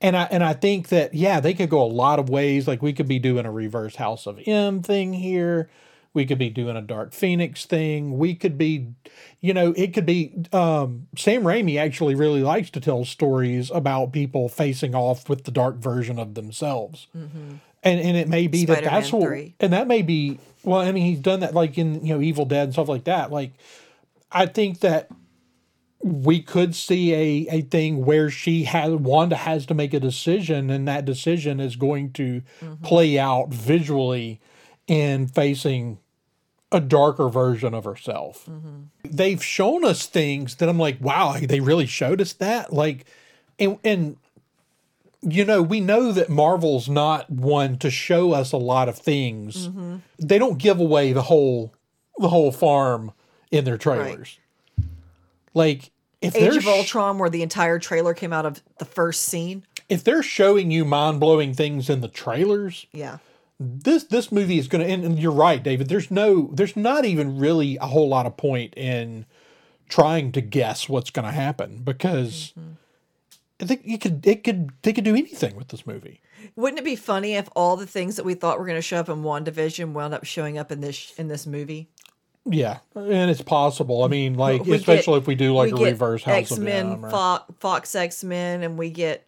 And I and I think that yeah, they could go a lot of ways. Like we could be doing a reverse House of M thing here. We could be doing a Dark Phoenix thing. We could be, you know, it could be. Um, Sam Raimi actually really likes to tell stories about people facing off with the dark version of themselves, and and it may be that that's Spider-Man what, 3. and that may be. Well, I mean, he's done that like in you know Evil Dead and stuff like that. Like, I think that we could see a, a thing where she has Wanda has to make a decision, and that decision is going to play out visually in facing a darker version of herself. Mm-hmm. They've shown us things that I'm like, wow, they really showed us that. Like, and and you know, we know that Marvel's not one to show us a lot of things. They don't give away the whole the whole farm in their trailers. Like if Age of Ultron, where the entire trailer came out of the first scene. if they're showing you mind blowing things in the trailers, Yeah. this this movie is going to and, you're right david there's no there's not even really a whole lot of point in trying to guess what's going to happen because mm-hmm. i think you could it could they could do anything with this movie Wouldn't it be funny if all the things that we thought were going to show up in WandaVision wound up showing up in this in this movie? Yeah and it's possible i mean like We get- especially if we do like we a get reverse house X Men, or- Fox, Fox X Men, and we get.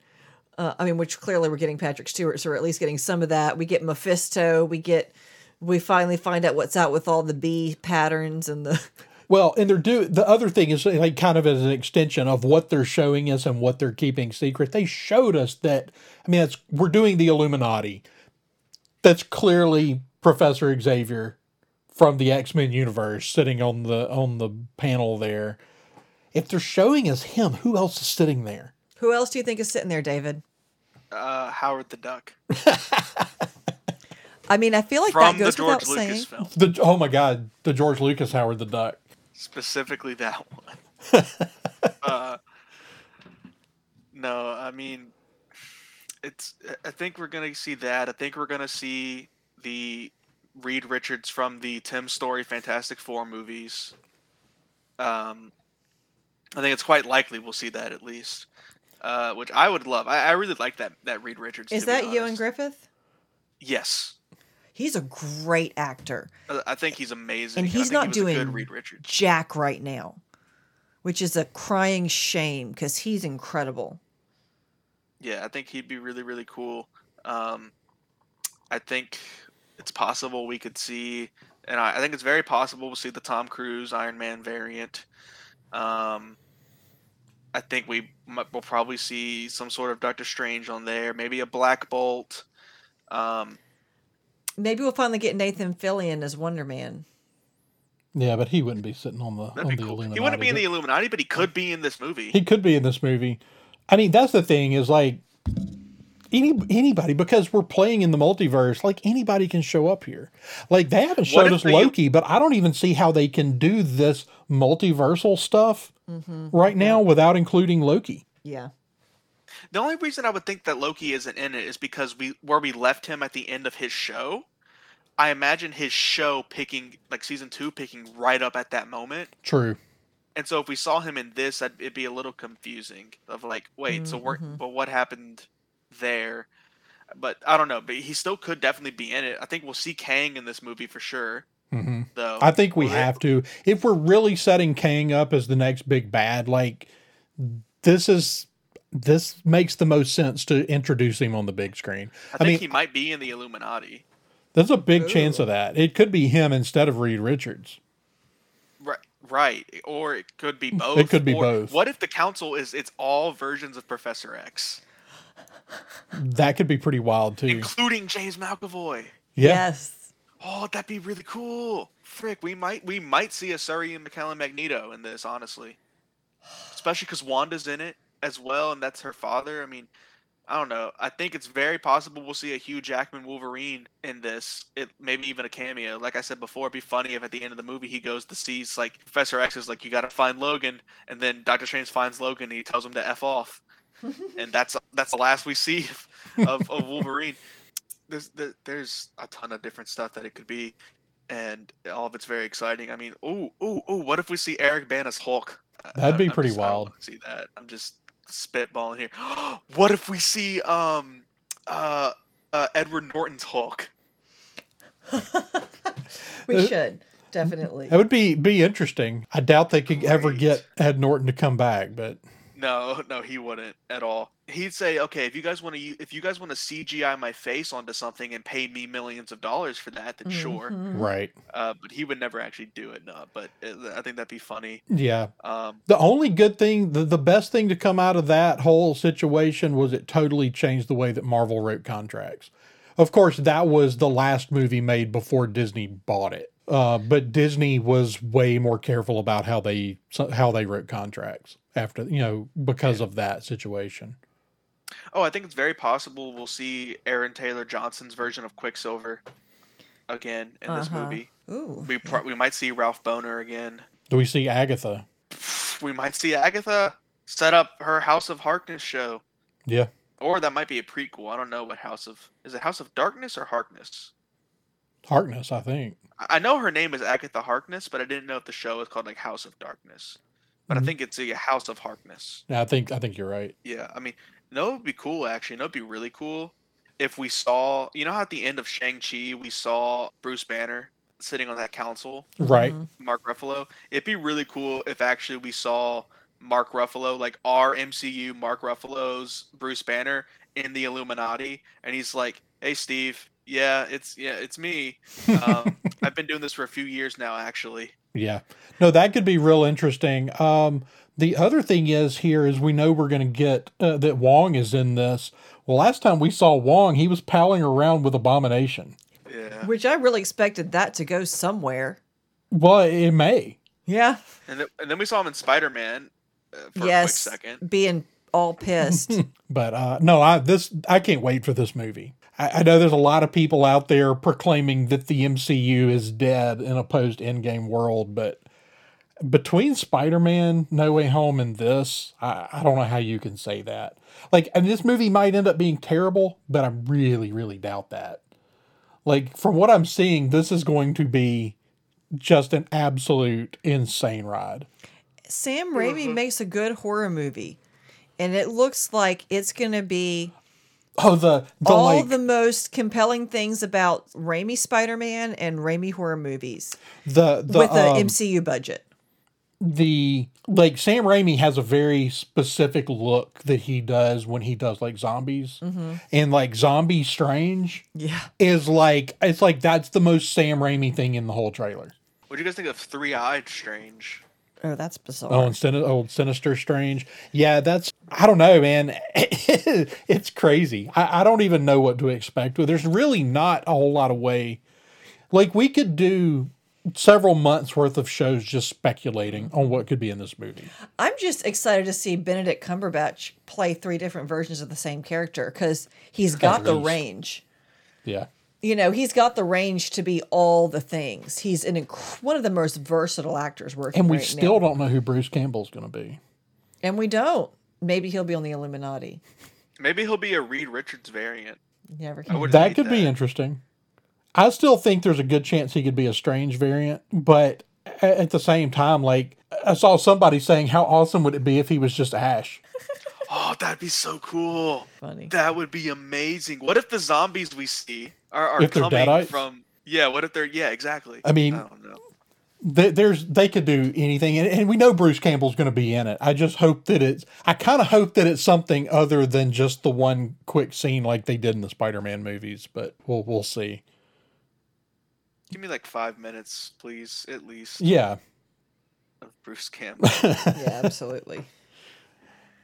Uh, I mean, which clearly we're getting Patrick Stewart, so we're at least getting some of that. We get Mephisto. We get. We finally find out what's out with all the B patterns and the. (laughs) Well, and they're do the other thing is like kind of as an extension of what they're showing us and what they're keeping secret. They showed us that I mean, it's we're doing the Illuminati. That's clearly Professor Xavier from the X Men universe sitting on the on the panel there. If they're showing us him, who else is sitting there? Who else do you think is sitting there, David? Uh, Howard the Duck I mean, I feel like from that the goes George without Lucas saying. film, The oh my god, the George Lucas Howard the Duck. specifically that one. (laughs) uh, no, I mean, it's. I think we're gonna see that. I think we're gonna see the Reed Richards from the Tim Story Fantastic Four movies. Um, I think it's quite likely we'll see that at least, uh, which I would love. I, I really like that that Reed Richards. Is that Ioan. Gruffudd? Yes, He's a great actor. I I think he's amazing. And he's not he doing Reed Richards. Jack right now, which is a crying shame because he's incredible. Yeah, I think he'd be really, really cool. Um, I think it's possible we could see, and I, I think it's very possible we'll see the Tom Cruise Iron Man variant. Um, I think we might, we'll probably see some sort of Doctor Strange on there, maybe a Black Bolt. Um, Maybe we'll finally get Nathan Fillion as Wonder Man. Yeah, but he wouldn't be sitting on the that'd on the cool. Illuminati. He wouldn't be in the Illuminati, but he could be in this movie. He could be in this movie. I mean, that's the thing is like any anybody because we're playing in the multiverse. Like anybody can show up here. Like they haven't showed us they- Loki, but I don't even see how they can do this multiversal stuff mm-hmm. right now without including Loki. Yeah. The only reason I would think that Loki isn't in it is because we where we left him at the end of his show. I imagine his show picking like season two picking right up at that moment. True. And so if we saw him in this, I'd, it'd be a little confusing. Of like, wait, so we're, mm-hmm. but what happened there? But I don't know. But he still could definitely be in it. I think we'll see Kang in this movie for sure. hmm Though I think we Will have to if we're really setting Kang up as the next big bad. Like this is this makes the most sense to introduce him on the big screen. I I, think mean, he might be in the Illuminati. there's a big chance of that. It could be him instead of Reed Richards. Right, right, or it could be (laughs) both. It could be or both. What if the council is it's all versions of Professor X, That could be pretty wild too. including James McAvoy? Yeah. Yes. Oh, that'd be really cool. Frick, we might we might see a Sir Ian McKellen Magneto in this, honestly. Especially because Wanda's in it as well, and that's her father. I mean, I don't know. I think it's very possible we'll see a Hugh Jackman Wolverine in this. It maybe even a cameo. Like I said before, it'd be funny if at the end of the movie he goes to sees like Professor X is like, "You got to find Logan," and then Doctor Strange finds Logan and he tells him to f off, and that's that's the last we see of, of Wolverine. There's there- there's a ton of different stuff that it could be, and all of it's very exciting. I mean, oh oh oh, what if we see Eric Bana's Hulk? That'd be I'm pretty just- wild. wanna See that? I'm just spitballing here. (gasps) what if we see um uh, uh Edward Norton's Hulk? (laughs) We Uh, should. Definitely. That would be be interesting. I doubt they could ever get Ed Norton to come back, but No, (laughs) no, he wouldn't at all. He'd say, "Okay, if you guys want to, if you guys want to CGI my face onto something and pay me millions of dollars for that, then sure." Mhm. right. Uh, but he would never actually do it. No, but it, I think that'd be funny. Yeah. Um, The only good thing, the, the best thing to come out of that whole situation was it totally changed the way that Marvel wrote contracts. Of course, that was the last movie made before Disney bought it. Uh, but Disney was way more careful about how they how they wrote contracts after you know because of that situation. oh, I think it's very possible we'll see Aaron Taylor Johnson's version of Quicksilver again in this Uh-huh. movie. Ooh. We pro- we might see Ralph Bohner again. Do we see Agatha? We might see Agatha set up her House of Harkness show, Yeah, or that might be a prequel. I don't know what House of is it House of Darkness or Harkness. Harkness, I think. I I know her name is Agatha Harkness, but I didn't know if the show is called like House of Darkness. But Mhm. I think it's a House of Harkness. Yeah, I think I think you're right. Yeah, I mean, no, it would be cool actually. No, it'd be really cool if we saw, you know, how at the end of Shang Chi we saw Bruce Banner sitting on that council, Right. Mhm. Mark Ruffalo. It'd be really cool if actually we saw Mark Ruffalo, like our MCU Mark Ruffalo's Bruce Banner in the Illuminati, and he's like, "Hey, Steve, yeah, it's yeah, it's me. (laughs) Um, I've been doing this for a few years now, actually." Yeah. No, that could be real interesting. Um, the other thing is here is we know we're going to get uh, that Wong is in this. Well, last time we saw Wong, he was palling around with Abomination. Yeah. Which I really expected that to go somewhere. Well, it may. Yeah. And then, and then we saw him in Spider Man uh, for yes. a quick second. Being all pissed. (laughs) But uh, no, I this I can't wait for this movie. I, I know there's a lot of people out there proclaiming that the MCU is dead in a post Endgame world, but between Spider-Man, No Way Home, and this, I, I don't know how you can say that. Like, and this movie might end up being terrible, but I really, really doubt that. Like, from what I'm seeing, this is going to be just an absolute insane ride. Sam Raimi mm-hmm. makes a good horror movie. And it looks like it's going to be Oh, the the all like the most compelling things about Raimi Spider Man and Raimi horror movies the the with the um, MCU budget. the like Sam Raimi has a very specific look that he does when he does like zombies, Mm-hmm. and like Zombie Strange Yeah. is like it's like that's the most Sam Raimi thing in the whole trailer. What do you guys think of Three Eyed Strange? Oh, that's bizarre. Oh, and Sin- old Sinister Strange, yeah, that's I don't know, man. (laughs) it's crazy. I, I don't even know what to expect. There's really not a whole lot of way. Like we could do several months worth of shows just speculating on what could be in this movie. I'm just excited to see Benedict Cumberbatch play three different versions of the same character because he's got the range. Yeah. You know, he's got the range to be all the things. He's an inc- one of the most versatile actors working. And we right still now. don't know who Bruce Campbell's going to be. and we don't. Maybe he'll be on the Illuminati. Maybe he'll be a Reed Richards variant. You Never I can. wouldn't That could be interesting. I still think there's a good chance he could be a strange variant, but at the same time, like I saw somebody saying, how awesome would it be if he was just Ash? (laughs) Oh, that'd be so cool. Funny. That would be amazing. What if the zombies we see are, are If coming Deadites? from? Yeah. What if they're? Yeah, exactly. I mean- I don't know. Th- There's they could do anything, and, and we know Bruce Campbell's going to be in it. I just hope that it's. I kind of hope that it's something other than just the one quick scene like they did in the Spider-Man movies. But we'll we'll see. Give me like five minutes, please, at least, Yeah. of Bruce (laughs) Campbell. yeah, absolutely.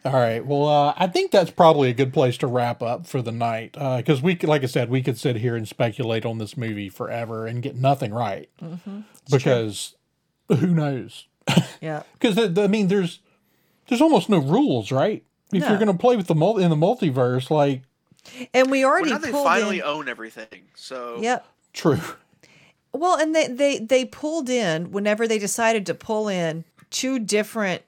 All right. Well, uh, I think that's probably a good place to wrap up for the night because we, could, like I said, we could sit here and speculate on this movie forever and get nothing right because who knows? (laughs) Yeah. Because I mean, there's there's almost no rules, right? If No. you're going to play with the mul- in the multiverse, like And we well, already now they finally in. own everything. So Yep. true. Well, and they, they they pulled in whenever they decided to pull in two different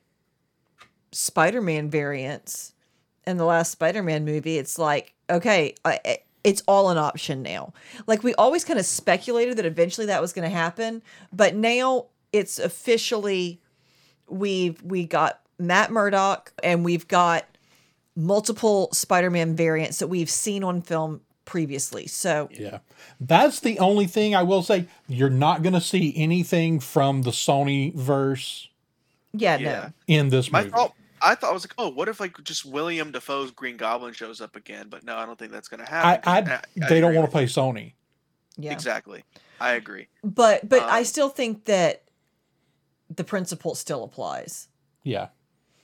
Spider-Man variants in the last Spider-Man movie. It's like okay, I, it's all an option now. Like we always kind of speculated that eventually that was going to happen, but now it's officially we've we got Matt Murdock and we've got multiple Spider-Man variants that we've seen on film previously. So Yeah, that's the only thing I will say. You're not going to see anything from the Sony verse yeah, Yeah. no. in this My movie. thought, I thought I was like, oh, what if like just William Dafoe's Green Goblin shows up again? But no, I don't think that's gonna happen. I, 'cause I- I they don't want to play Sony. Yeah. Exactly. I agree. But but I Um, still think that the principle still applies. Yeah,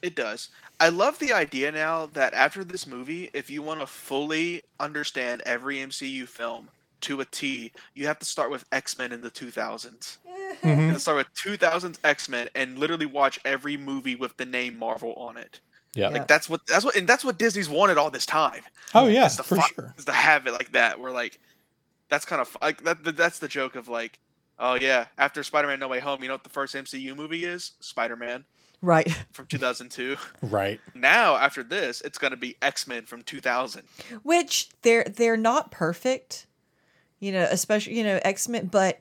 It does. I love the idea now that after this movie, if you want to fully understand every MCU film to a T, you have to start with X Men in the 2000s. Mm-hmm. Have to start with 2000s X Men and literally watch every movie with the name Marvel on it. yeah. Like that's what that's what and that's what Disney's wanted all this time. Oh yeah, to for sure. is to have it like that. Where like that's kind of like that. that- That's the joke of like, oh yeah, after Spider-Man: No Way Home, you know what the first MCU movie is? Spider-Man Right. from 2002. (laughs) Right. now after this, it's gonna be X-Men from 2000. Which they're they're not perfect. You know, especially, you know, X-Men, but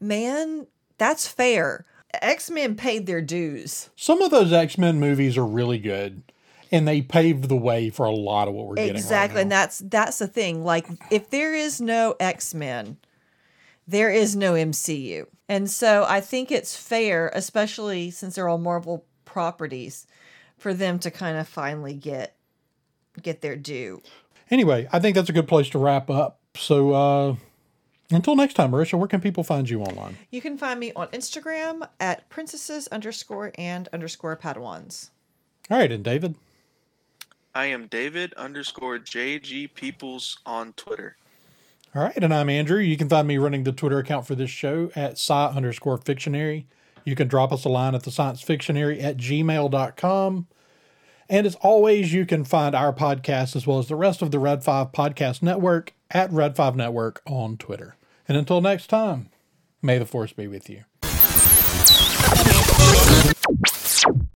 man, that's fair. X-Men paid their dues. Some of those X Men movies are really good, and they paved the way for a lot of what we're getting. Exactly. Right And that's that's the thing. Like if there is no X-Men, there is no MCU. And so I think it's fair, especially since they're all Marvel properties, for them to kind of finally get get their due. Anyway, I think that's a good place to wrap up. So uh, until next time, Marisha, where can people find you online? You can find me on Instagram at princesses underscore and underscore padawans. All right, and David. I am David underscore JG Peoples on Twitter. All right, and I'm Andrew. You can find me running the Twitter account for this show at sci underscore fictionary. You can drop us a line at the science fictionary at gmail.com. And as always, you can find our podcast as well as the rest of the Red 5 Podcast Network at Red 5 Network on Twitter. And until next time, may the force be with you.